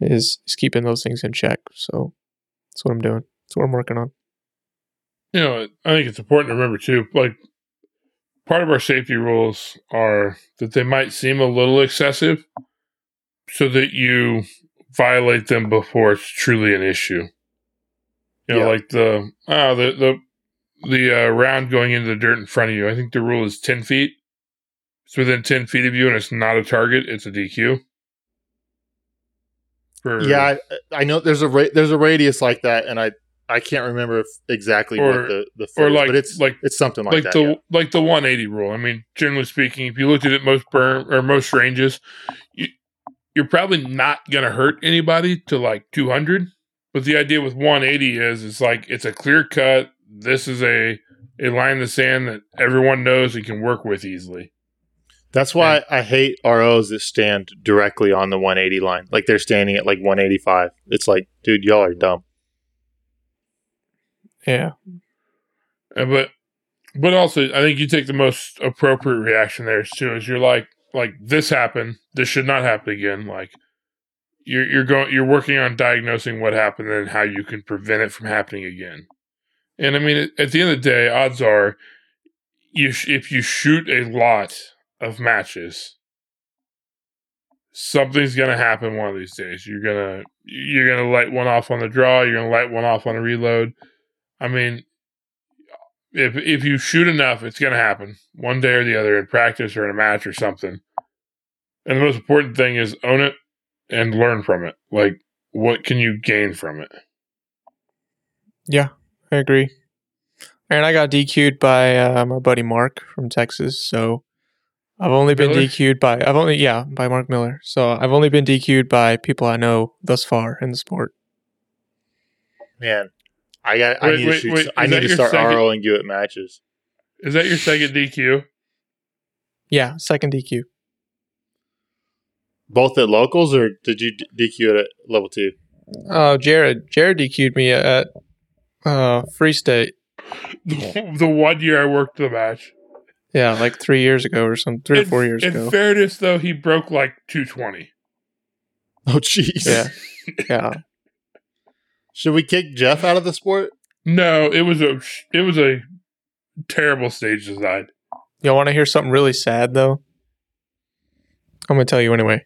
is is keeping those things in check. So that's what I'm doing. That's what I'm working on. You know, I think it's important to remember too, like part of our safety rules are that they might seem a little excessive so that you violate them before it's truly an issue. You know, Yeah. like the oh the the the uh, round going into the dirt in front of you. I think the rule is ten feet. It's within ten feet of you, and it's not a target. It's a DQ. For, Yeah, I, I know there's a ra- there's a radius like that, and I I can't remember if exactly Or- what the the or is, like but it's like it's something like, like that. the yeah. like the 180 rule. I mean, generally speaking, if you looked at it most burn or most ranges, you, you're probably not gonna hurt anybody to like 200. But the idea with 180 is it's like it's a clear cut. This is a a line in the sand that everyone knows and can work with easily. That's why I hate ROs that stand directly on the 180 line, like they're standing at like 185. It's like, dude, y'all are dumb. Yeah. Uh, but but also, I think you take the most appropriate reaction there too. Is you're like like this happened. This should not happen again. Like you're you're going you're working on diagnosing what happened and how you can prevent it from happening again. And I mean, at- at the end of the day, odds are you sh- if you shoot a lot of matches, something's gonna happen one of these days. You're gonna you're gonna light one off on the draw. You're gonna light one off on a reload. I mean, if if you shoot enough, it's gonna happen one day or the other in practice or in a match or something. And the most important thing is own it and learn from it. Like, what can you gain from it? Yeah, I agree. And I got DQ'd by uh, my buddy Mark from Texas. So I've only been Miller? DQ'd by I've only yeah by Mark Miller. So I've only been DQ'd by people I know thus far in the sport. Man, I got I need wait, to shoot. wait, I need to start second- ROing you at matches. Is that your second DQ? Yeah, second DQ. Both at locals, or did you d- DQ it at level two? Oh, Jared Jared DQ'd me at uh, Free State. The, *laughs* the one year I worked the match. Yeah, like three years ago or some three or four years in ago. fairness, though, he broke like 220. Oh, jeez. Yeah. yeah. *laughs* Should we kick Jeff out of the sport? No, it was a it was a terrible stage design. Y'all want to hear something really sad though? I'm gonna tell you anyway.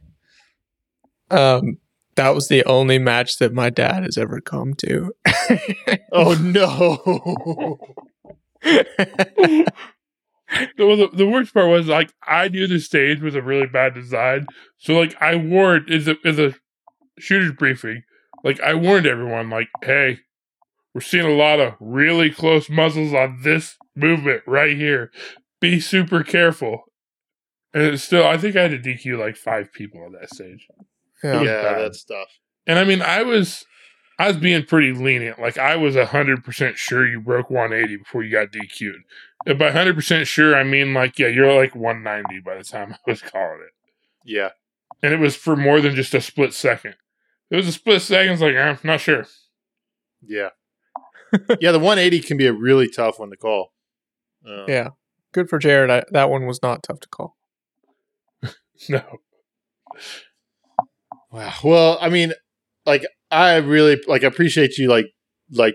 Um, that was the only match that my dad has ever come to. *laughs* Oh no! *laughs* the, the, the worst part was like I knew the stage was a really bad design, so like I warned in the in the shooters briefing, like I warned everyone, like, hey, we're seeing a lot of really close muzzles on this movement right here. Be super careful. And it's still, I think I had to DQ like five people on that stage. yeah. was yeah, bad. that's tough. And I mean, I was, I was being pretty lenient. Like I was hundred percent sure you broke 180 before you got DQ'd. And by hundred percent sure, I mean like, yeah, you're like 190 by the time I was calling it. Yeah, And it was for more than just a split second. It was a split second. It's like I'm not sure. yeah, *laughs* yeah. The 180 can be a really tough one to call. Um, Yeah. Good for Jared. I, that one was not tough to call. *laughs* No, Wow. Well, I mean, like I really like appreciate you like like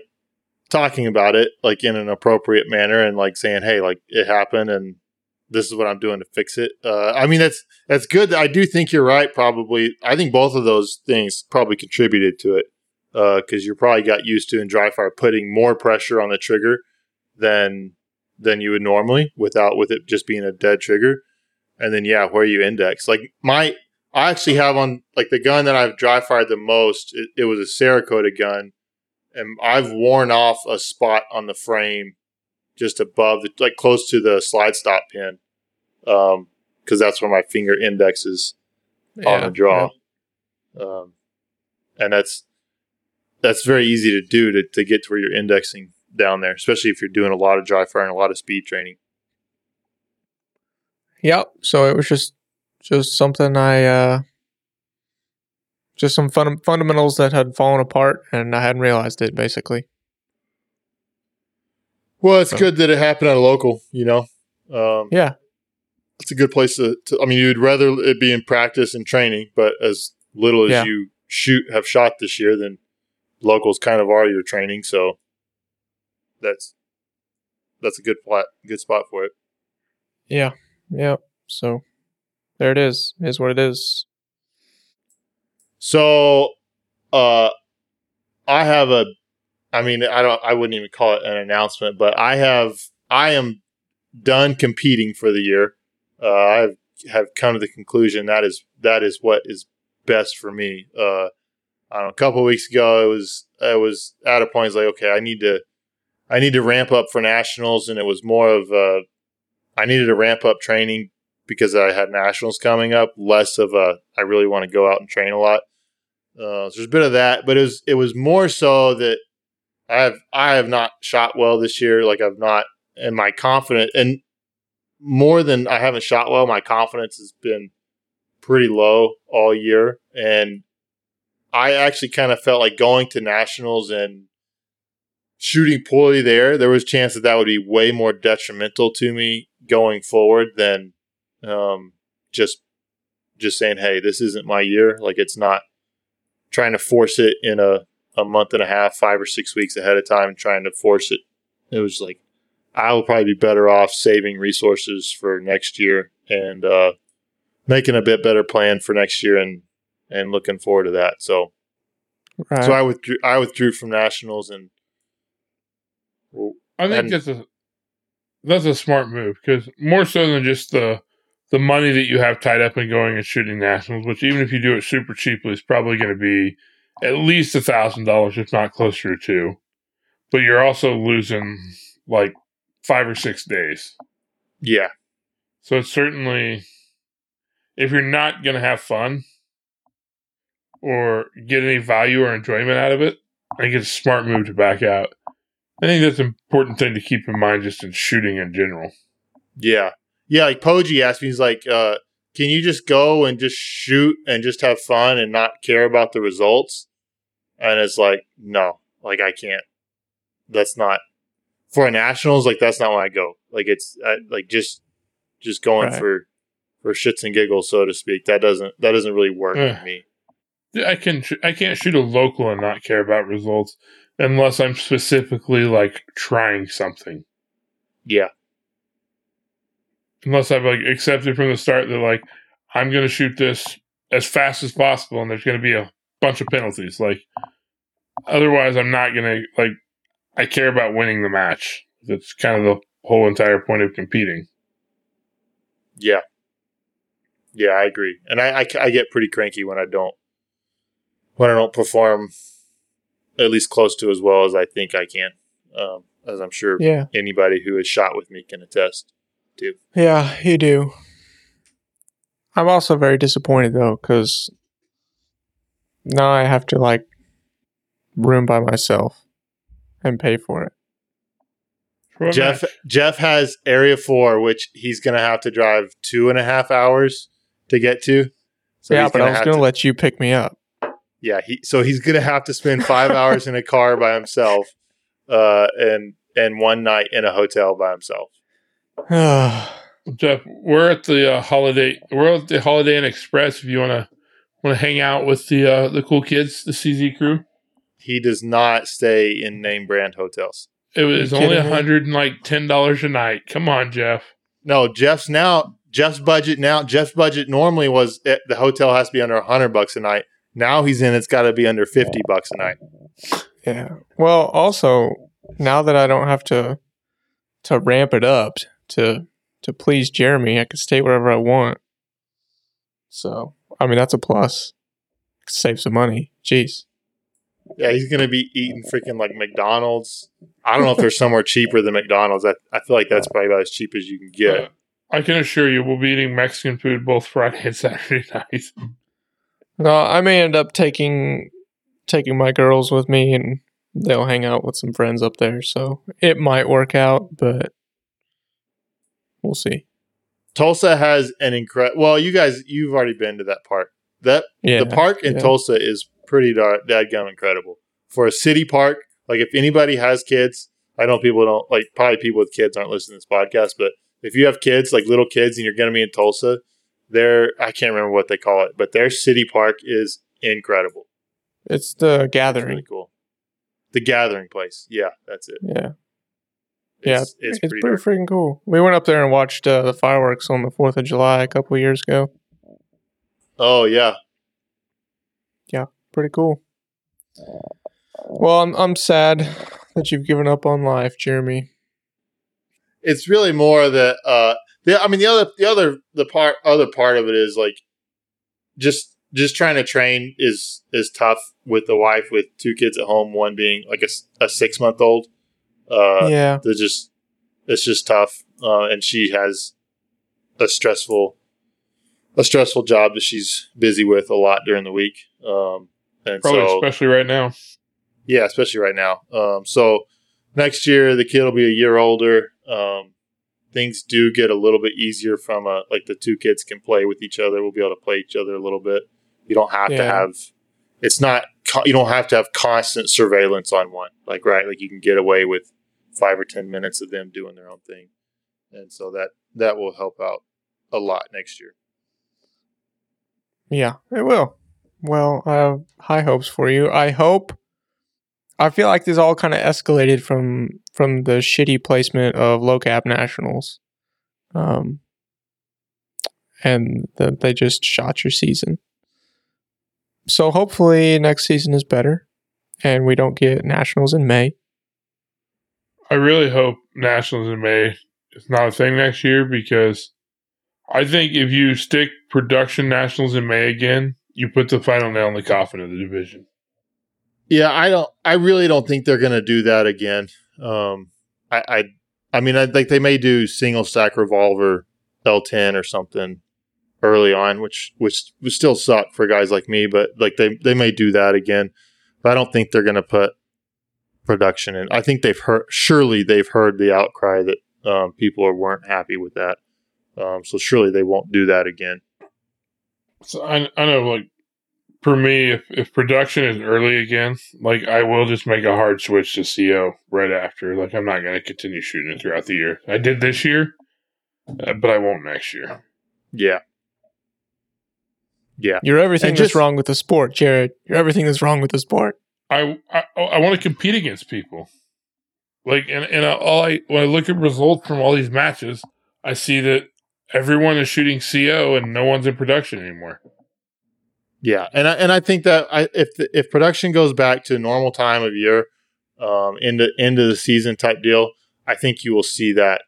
talking about it like in an appropriate manner and like saying, "Hey, like it happened and this is what I'm doing to fix it." Uh I mean, that's that's good. I do think you're right probably. I think both of those things probably contributed to it. Uh cuz you probably got used to in dry fire putting more pressure on the trigger than than you would normally without with it just being a dead trigger. And then yeah, where you index. Like my I actually have on like the gun that I've dry fired the most. It, it was a Cerakote gun, and I've worn off a spot on the frame just above the like close to the slide stop pin, um, because that's where my finger indexes on Yeah. the draw. Um, and that's that's very easy to do to, to get to where you're indexing down there, especially if you're doing a lot of dry fire and a lot of speed training. Yep. So it was just just something I uh just some fun, fundamentals that had fallen apart and I hadn't realized it basically. Well, it's So- good that it happened at a local, you know. Um, Yeah. it's a good place to, to. I mean, you'd rather it be in practice and training, but as little as Yeah. you shoot have shot this year, then locals kind of are your training. So that's that's a good plot, good spot for it. Yeah. Yeah. So there it is. Is what it is. So, uh, I have a, I mean, I don't, I wouldn't even call it an announcement, but I have, I am done competing for the year. Uh, I have, come to the conclusion that is, that is what is best for me. Uh, know, a couple weeks ago, it was, I was at a point, it's like, okay, I need to, I need to ramp up for nationals. And it was more of, uh, I needed to ramp up training because I had nationals coming up, less of a, I really want to go out and train a lot. Uh, so there's a bit of that, but it was it was more so that I have I have not shot well this year. Like I've not, and my confidence, and more than I haven't shot well, my confidence has been pretty low all year, and I actually kind of felt like going to nationals and shooting poorly there. There was a chance that that would be way more detrimental to me going forward than um, just just saying, "Hey, this isn't my year." Like it's not trying to force it in a, a month and a half, five or six weeks ahead of time, and trying to force it. It was like I will probably be better off saving resources for next year and uh, making a bit better plan for next year and and looking forward to that. So Right. so I withdrew I withdrew from nationals and well, I think And- that's a that's a smart move because more so than just the the money that you have tied up in going and shooting nationals, which even if you do it super cheaply, is probably going to be at least a thousand dollars, if not closer to two. But you're also losing like five or six days. yeah, So it's certainly if you're not going to have fun or get any value or enjoyment out of it, I think it's a smart move to back out. I think that's an important thing to keep in mind just in shooting in general. yeah, yeah. Like Poji asked me, he's like, uh, "Can you just go and just shoot and just have fun and not care about the results?" And it's like, no, like I can't. That's not for a nationals. Like that's not when I go. Like it's I, like just just going Right. for for shits and giggles, so to speak. That doesn't that doesn't really work for me. Yeah, I can sh- I can't shoot a local and not care about results unless I'm specifically like trying something. Yeah, Unless I've like accepted from the start that like I'm going to shoot this as fast as possible and there's going to be a bunch of penalties. Like otherwise, I'm not going to like. I care about winning the match. That's kind of the whole entire point of competing. yeah, yeah. I agree, and I, I I get pretty cranky when I don't when I don't perform at least close to as well as I think I can. Um, as I'm sure yeah. anybody who has shot with me can attest. Yeah, you do. I'm also very disappointed though, because now I have to like room by myself and pay for it. For Jeff match. Jeff has Area Four, which he's gonna have to drive two and a half hours to get to. So yeah, he's but I was have gonna to- let you pick me up. yeah, he so he's gonna have to spend five *laughs* hours in a car by himself, uh, and and one night in a hotel by himself. *sighs* Jeff, we're at the uh, holiday. We're at the Holiday Inn Express. If you want to want to hang out with the uh, the cool kids, the CZ crew. He does not stay in name brand hotels. It was only a hundred and like ten dollars a night. Come on, Jeff. No, Jeff's now Jeff's budget now. Jeff's budget normally was eh, the hotel has to be under a hundred bucks a night. Now he's in. It's got to be under fifty bucks a night. Yeah. Well, also now that I don't have to to ramp it up to to please Jeremy, I can stay wherever I want. So I mean that's a plus. Save some money. Jeez. Yeah, he's gonna be eating freaking like McDonald's. I don't know if there's somewhere cheaper than McDonald's. I, I feel like that's probably about as cheap as you can get. Uh, I can assure you, we'll be eating Mexican food both Friday and Saturday *laughs* night. No, I may end up taking taking my girls with me and they'll hang out with some friends up there. So it might work out, but we'll see. Tulsa has an incredible. Well, you guys, you've already been to that park. That Yeah. the park in yeah. Tulsa is pretty dar- dadgum incredible for a city park. Like if anybody has kids, I know people don't like. Probably people with kids aren't listening to this podcast, but if you have kids, like little kids, and you're going to be in Tulsa, their I can't remember what they call it, but their city park is incredible. It's the It's gathering. really cool. The gathering place. Yeah, that's it. Yeah. Yeah, It's, it's, It's pretty, pretty freaking cool. We went up there and watched uh, the fireworks on the 4th of July a couple years ago. Oh yeah. Yeah, pretty cool. Well, I'm, I'm sad that you've given up on life, Jeremy. It's really more that uh the I mean the other the other the part other part of it is like just just trying to train is is tough with the wife with two kids at home, one being like a, a six month old. Uh yeah. they're just it's just tough uh, and she has a stressful a stressful job that she's busy with a lot during the week. Um and Probably so especially right now. yeah especially right now. Um so next year the kid will be a year older. Um things do get a little bit easier from a like the two kids can play with each other. We'll be able to play each other a little bit. You don't have to have it's not you don't have to have constant surveillance on one like right like you can get away with five or ten minutes of them doing their own thing and so that that will help out a lot next year Yeah, it will. Well, I have high hopes for you. I hope. I feel like this all kind of escalated from from the shitty placement of low cap nationals, um, and that they just shot your season. So hopefully next season is better, and we don't get nationals in May. I really hope Nationals in May is not a thing next year because I think if you stick production Nationals in May again, you put the final nail in the coffin of the division. Yeah, I don't. I really don't think they're going to do that again. Um, I, I, I mean, I think they may do single stack revolver L ten or something early on, which which still suck for guys like me. But like they they may do that again. But I don't think they're going to put production in. I think they've heard. Surely they've heard the outcry that um, people are, weren't happy with that. Um, so surely they won't do that again. So I, I know, like for me, if, if production is early again, like I will just make a hard switch to CO right after. Like I'm not going to continue shooting it throughout the year. I did this year, uh, but I won't next year. Yeah. Yeah. You're everything And that's just- wrong with the sport, Jared. You're everything that's wrong with the sport. I I, I want to compete against people. Like and and all I when I look at results from all these matches, I see that everyone is shooting CO and no one's in production anymore. Yeah, and I, and I think that I, if the, if production goes back to normal time of year, um, into into the season type deal, I think you will see that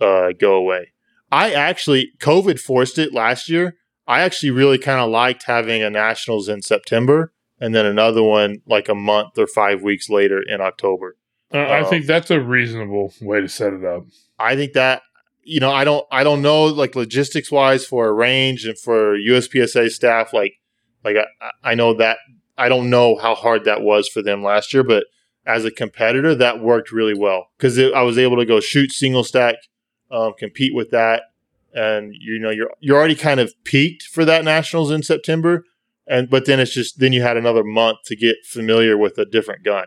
uh, go away. I actually COVID forced it last year. I actually really kind of liked having a nationals in September and then another one like a month or five weeks later in October. Uh, I Oh. think that's a reasonable way to set it up. I think that you know I don't I don't know like logistics wise for a range and for USPSA staff like like I, I know that I don't know how hard that was for them last year, but as a competitor that worked really well because I was able to go shoot single stack, um, compete with that, and you know you're you're already kind of peaked for that nationals in September, and but then it's just then you had another month to get familiar with a different gun.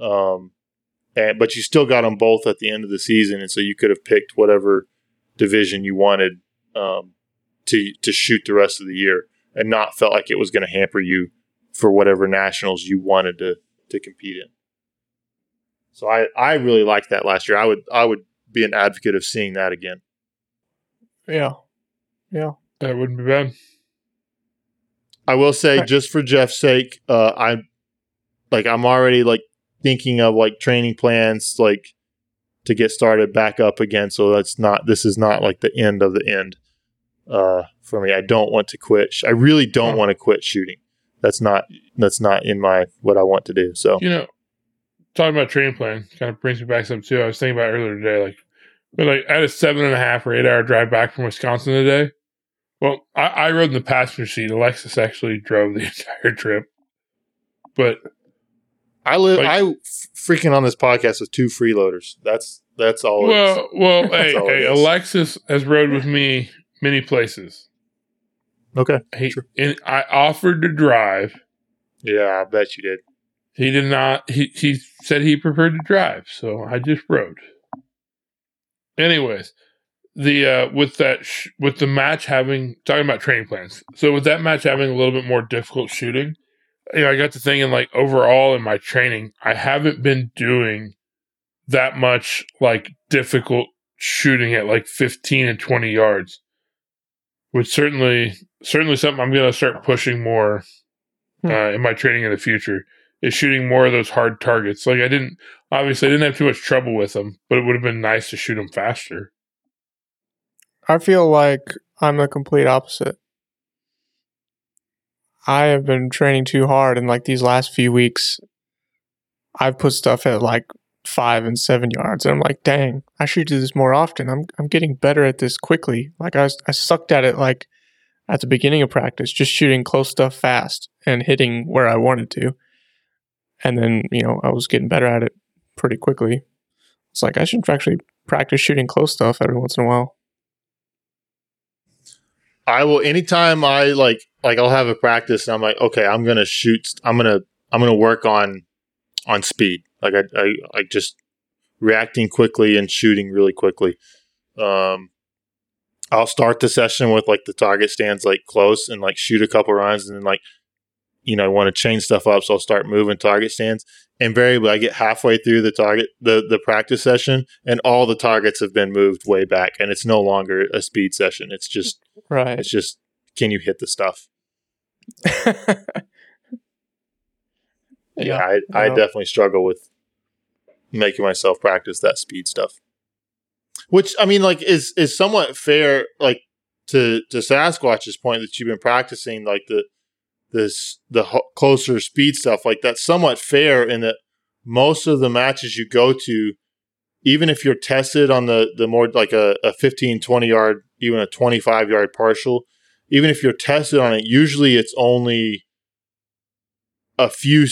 Um, and but you still got them both at the end of the season, and so you could have picked whatever division you wanted um, to to shoot the rest of the year, and not felt like it was going to hamper you for whatever nationals you wanted to to compete in. So I I really liked that last year. I would I would be an advocate of seeing that again. Yeah. Yeah. That wouldn't be bad. I will say, Right. just for Jeff's sake, uh, I like I'm already like thinking of like training plans like to get started back up again. So that's not this is not like the end of the end uh, for me. I don't want to quit. I really don't Huh. want to quit shooting. That's not that's not in my what I want to do. So You know, talking about training plan kind of brings me back some too. I was thinking about earlier today, like, but like I had a seven and a half or eight hour drive back from Wisconsin today. Well, I, I rode in the passenger seat. Alexis actually drove the *laughs* entire trip. But I live Like- I freaking on this podcast with two freeloaders. That's that's all. well, well, *laughs* hey, hey. Alexis has rode with me many places. okay. He, Sure. and I offered to drive. Yeah, I bet you did. He did not. He he said he preferred to drive, so I just rode. Anyways, the uh with that sh- with the match having talking about training plans. So with that match having a little bit more difficult shooting, you know, I got to thinking like overall in my training, I haven't been doing that much like difficult shooting at like 15 and 20 yards. Which certainly certainly something I'm going to start pushing more Hmm. uh, in my training in the future is shooting more of those hard targets. Like I didn't obviously I didn't have too much trouble with them, but it would have been nice to shoot them faster. I feel like I'm the complete opposite. I have been training too hard, and like these last few weeks, I've put stuff at like five and seven yards, and I'm like, dang, I should do this more often. I'm I'm getting better at this quickly. Like I was, I sucked at it like at the beginning of practice, just shooting close stuff fast and hitting where I wanted to, and then you know I was getting better at it pretty quickly. It's like I should actually practice shooting close stuff every once in a while. I will anytime I like like I'll have a practice and I'm like, okay, I'm gonna shoot. I'm gonna I'm gonna work on on speed. Like I I, I just reacting quickly and shooting really quickly. Um, I'll start the session with like the target stands like close and like shoot a couple runs and then like you know I want to change stuff up, so I'll start moving target stands. Invariably, I get halfway through the target the the practice session and all the targets have been moved way back, and it's no longer a speed session. It's just Right. it's just can you hit the stuff? *laughs* Yeah, I, I Yeah. definitely struggle with making myself practice that speed stuff. Which I mean, like, is is somewhat fair, like to to Sasquatch's point that you've been practicing, like the this the ho- closer speed stuff, like that's somewhat fair in that most of the matches you go to, even if you're tested on the the more like a, a 15, 20 yard, even a 25 yard partial, even if you're tested on it, usually it's only a few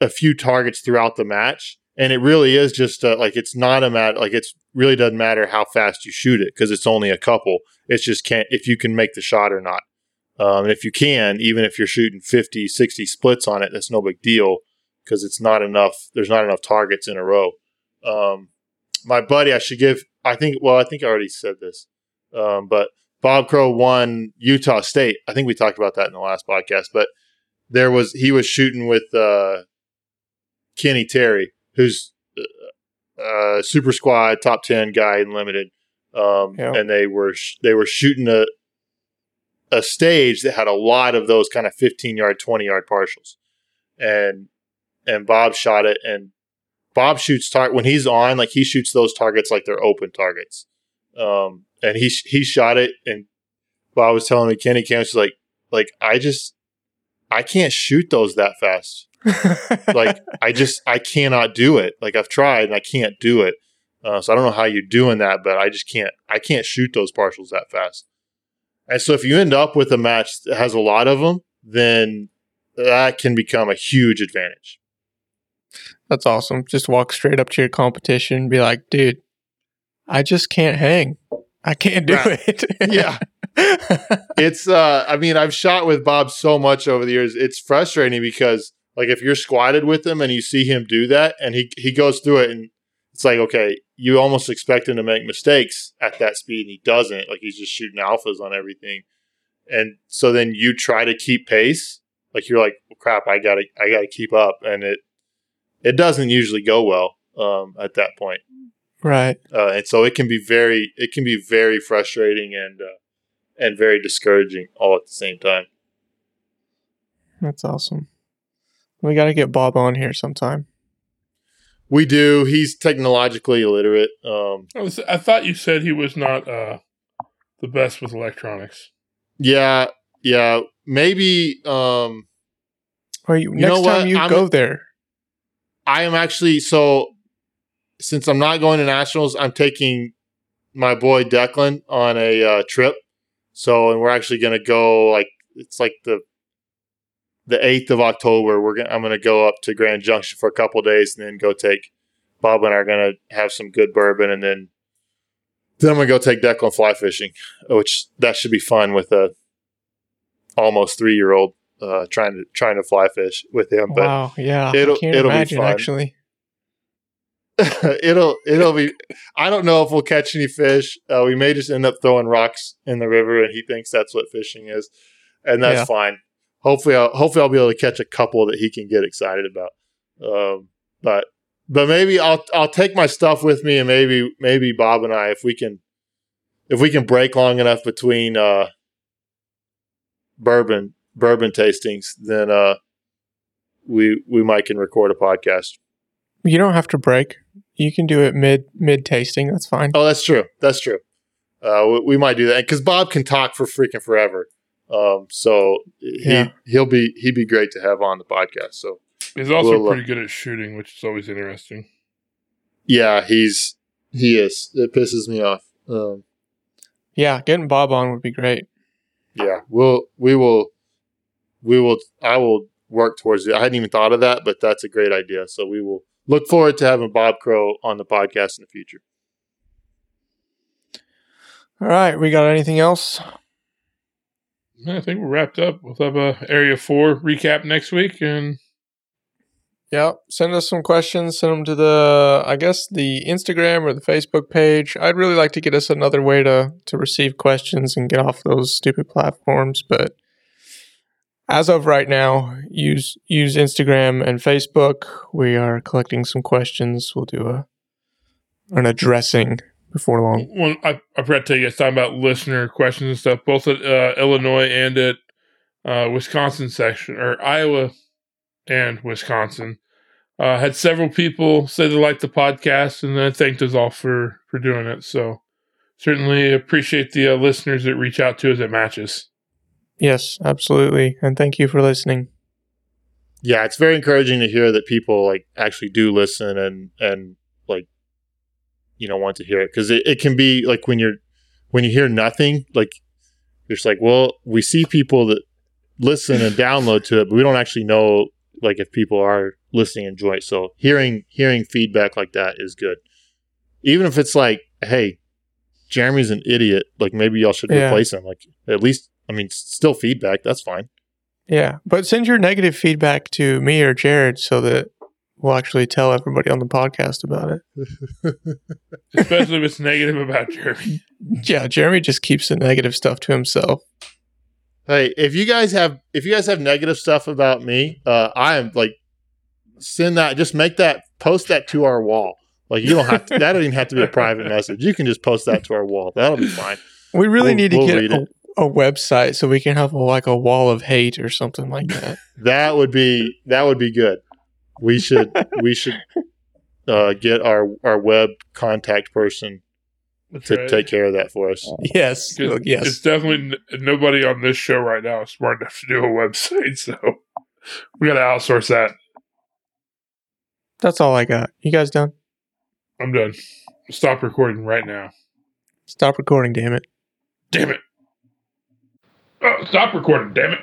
a few targets throughout the match, and it really is just uh like it's not a matter like it's really doesn't matter how fast you shoot it because it's only a couple. It's just can't if you can make the shot or not. Um, and if you can, even if you're shooting 50, 60 splits on it, that's no big deal because it's not enough. There's not enough targets in a row. Um, my buddy, I should give. I think. Well, I think I already said this, um, but Bob Crow won Utah State. I think we talked about that in the last podcast. But there was he was shooting with uh, Kenny Terry, who's uh, uh, super squad top ten guy in limited, um, Yeah. and they were sh- they were shooting a a stage that had a lot of those kind of 15 yard 20 yard partials and and bob shot it and bob shoots tar- when he's on like he shoots those targets like they're open targets um and he he shot it and bob was telling me kenny came was like like i just i can't shoot those that fast *laughs* like I just I cannot do it. Like I've tried and I can't do it. Uh, so I don't know how you're doing that, but I just can't. I can't shoot those partials that fast. And so if you end up with a match that has a lot of them, then that can become a huge advantage. That's awesome. Just walk straight up to your competition and be like, dude, I just can't hang. I can't do Right. it. *laughs* Yeah. It's uh I mean I've shot with Bob so much over the years. It's frustrating because like if you're squadded with him and you see him do that and he he goes through it and it's like okay, you almost expect him to make mistakes at that speed and he doesn't. Like he's just shooting alphas on everything. And so then you try to keep pace. Like you're like, well, crap, I gotta I gotta keep up and it it doesn't usually go well um at that point. right. Uh, and so it can be very it can be very frustrating and uh, and very discouraging all at the same time. That's awesome. We got to get Bob on here sometime. We do. He's technologically illiterate. Um, I, was, I thought you said he was not uh, the best with electronics. yeah, yeah. Maybe um, Or you, You next know time what? you I'm- go there. I am actually so. Since I'm not going to nationals, I'm taking my boy Declan on a uh, trip. So, and we're actually going to go like it's like the the eighth of October. We're gonna I'm going to go up to Grand Junction for a couple days, and then go take Bob and I are going to have some good bourbon, and then then I'm going to go take Declan fly fishing, which that should be fun with a almost three year old uh, trying to trying to fly fish with him. But wow. Yeah. it'll- it'll be fun. actually. *laughs* it'll it'll be. I don't know if we'll catch any fish. Uh, we may just end up throwing rocks in the river, and he thinks that's what fishing is, and that's Yeah. fine. Hopefully, I'll, hopefully I'll be able to catch a couple that he can get excited about. Um, but but maybe I'll I'll take my stuff with me, and maybe maybe Bob and I, if we can, if we can break long enough between uh, bourbon bourbon tastings, then uh, we we might can record a podcast. You don't have to break. You can do it mid mid tasting. That's fine. Oh, that's true. That's true. Uh, we, we might do that because Bob can talk for freaking forever. Um, so he Yeah. he'll be he'd be great to have on the podcast. So He's also We'll, uh, pretty good at shooting, which is always interesting. yeah, he's he is. It pisses me off. Um, Yeah, getting Bob on would be great. yeah, we'll we will we will I will work towards it. I hadn't even thought of that, but that's a great idea. So we will look forward to having Bob Crow on the podcast in the future. All right, we got anything else? I think we're wrapped up. We'll have a Area Four recap next week, and Yeah, send us some questions. Send them to the, I guess, the Instagram or the Facebook page. I'd really like to get us another way to to receive questions and get off those stupid platforms. But as of right now, use use Instagram and Facebook. We are collecting some questions. We'll do a an addressing before long. one I, I forgot to tell you guys talking about listener questions and stuff, both at uh, Illinois and at uh, Wisconsin section or Iowa and Wisconsin. Uh, had several people say they liked the podcast and then thanked us all for for doing it. So certainly appreciate the uh, listeners that reach out to us at matches. Yes, absolutely, and thank you for listening. yeah, it's very encouraging to hear that people like actually do listen and and like you know want to hear it because it, it can be like when you're when you hear nothing like just like well we see people that listen and download to it but we don't actually know like if people are listening and enjoy it. So hearing hearing feedback like that is good. Even if it's like hey jeremy's an idiot like maybe y'all should Yeah. replace him. Like at least i mean still feedback that's fine. Yeah, but send your negative feedback to me or Jared so that we'll actually tell everybody on the podcast about it. *laughs* Especially if it's negative about Jeremy. Yeah, Jeremy just keeps the negative stuff to himself. Hey, if you guys have if you guys have negative stuff about me, uh, I am like send that just make that post that to our wall. Like you don't have to that doesn't even have to be a private *laughs* message. You can just post that to our wall. That'll be fine. We really We'll- need to we'll get a, a website so we can have a, like a wall of hate or something like that. That would be that would be good. We should we should uh, get our our web contact person That's to right. take care of that for us. *laughs* yes, It's- look, yes. It's definitely n- nobody on this show right now is smart enough to do a website, *laughs* so we got to outsource that. That's all I got. You guys done? I'm done. Stop recording right now. Stop recording, damn it. Damn it. Oh, stop recording, damn it.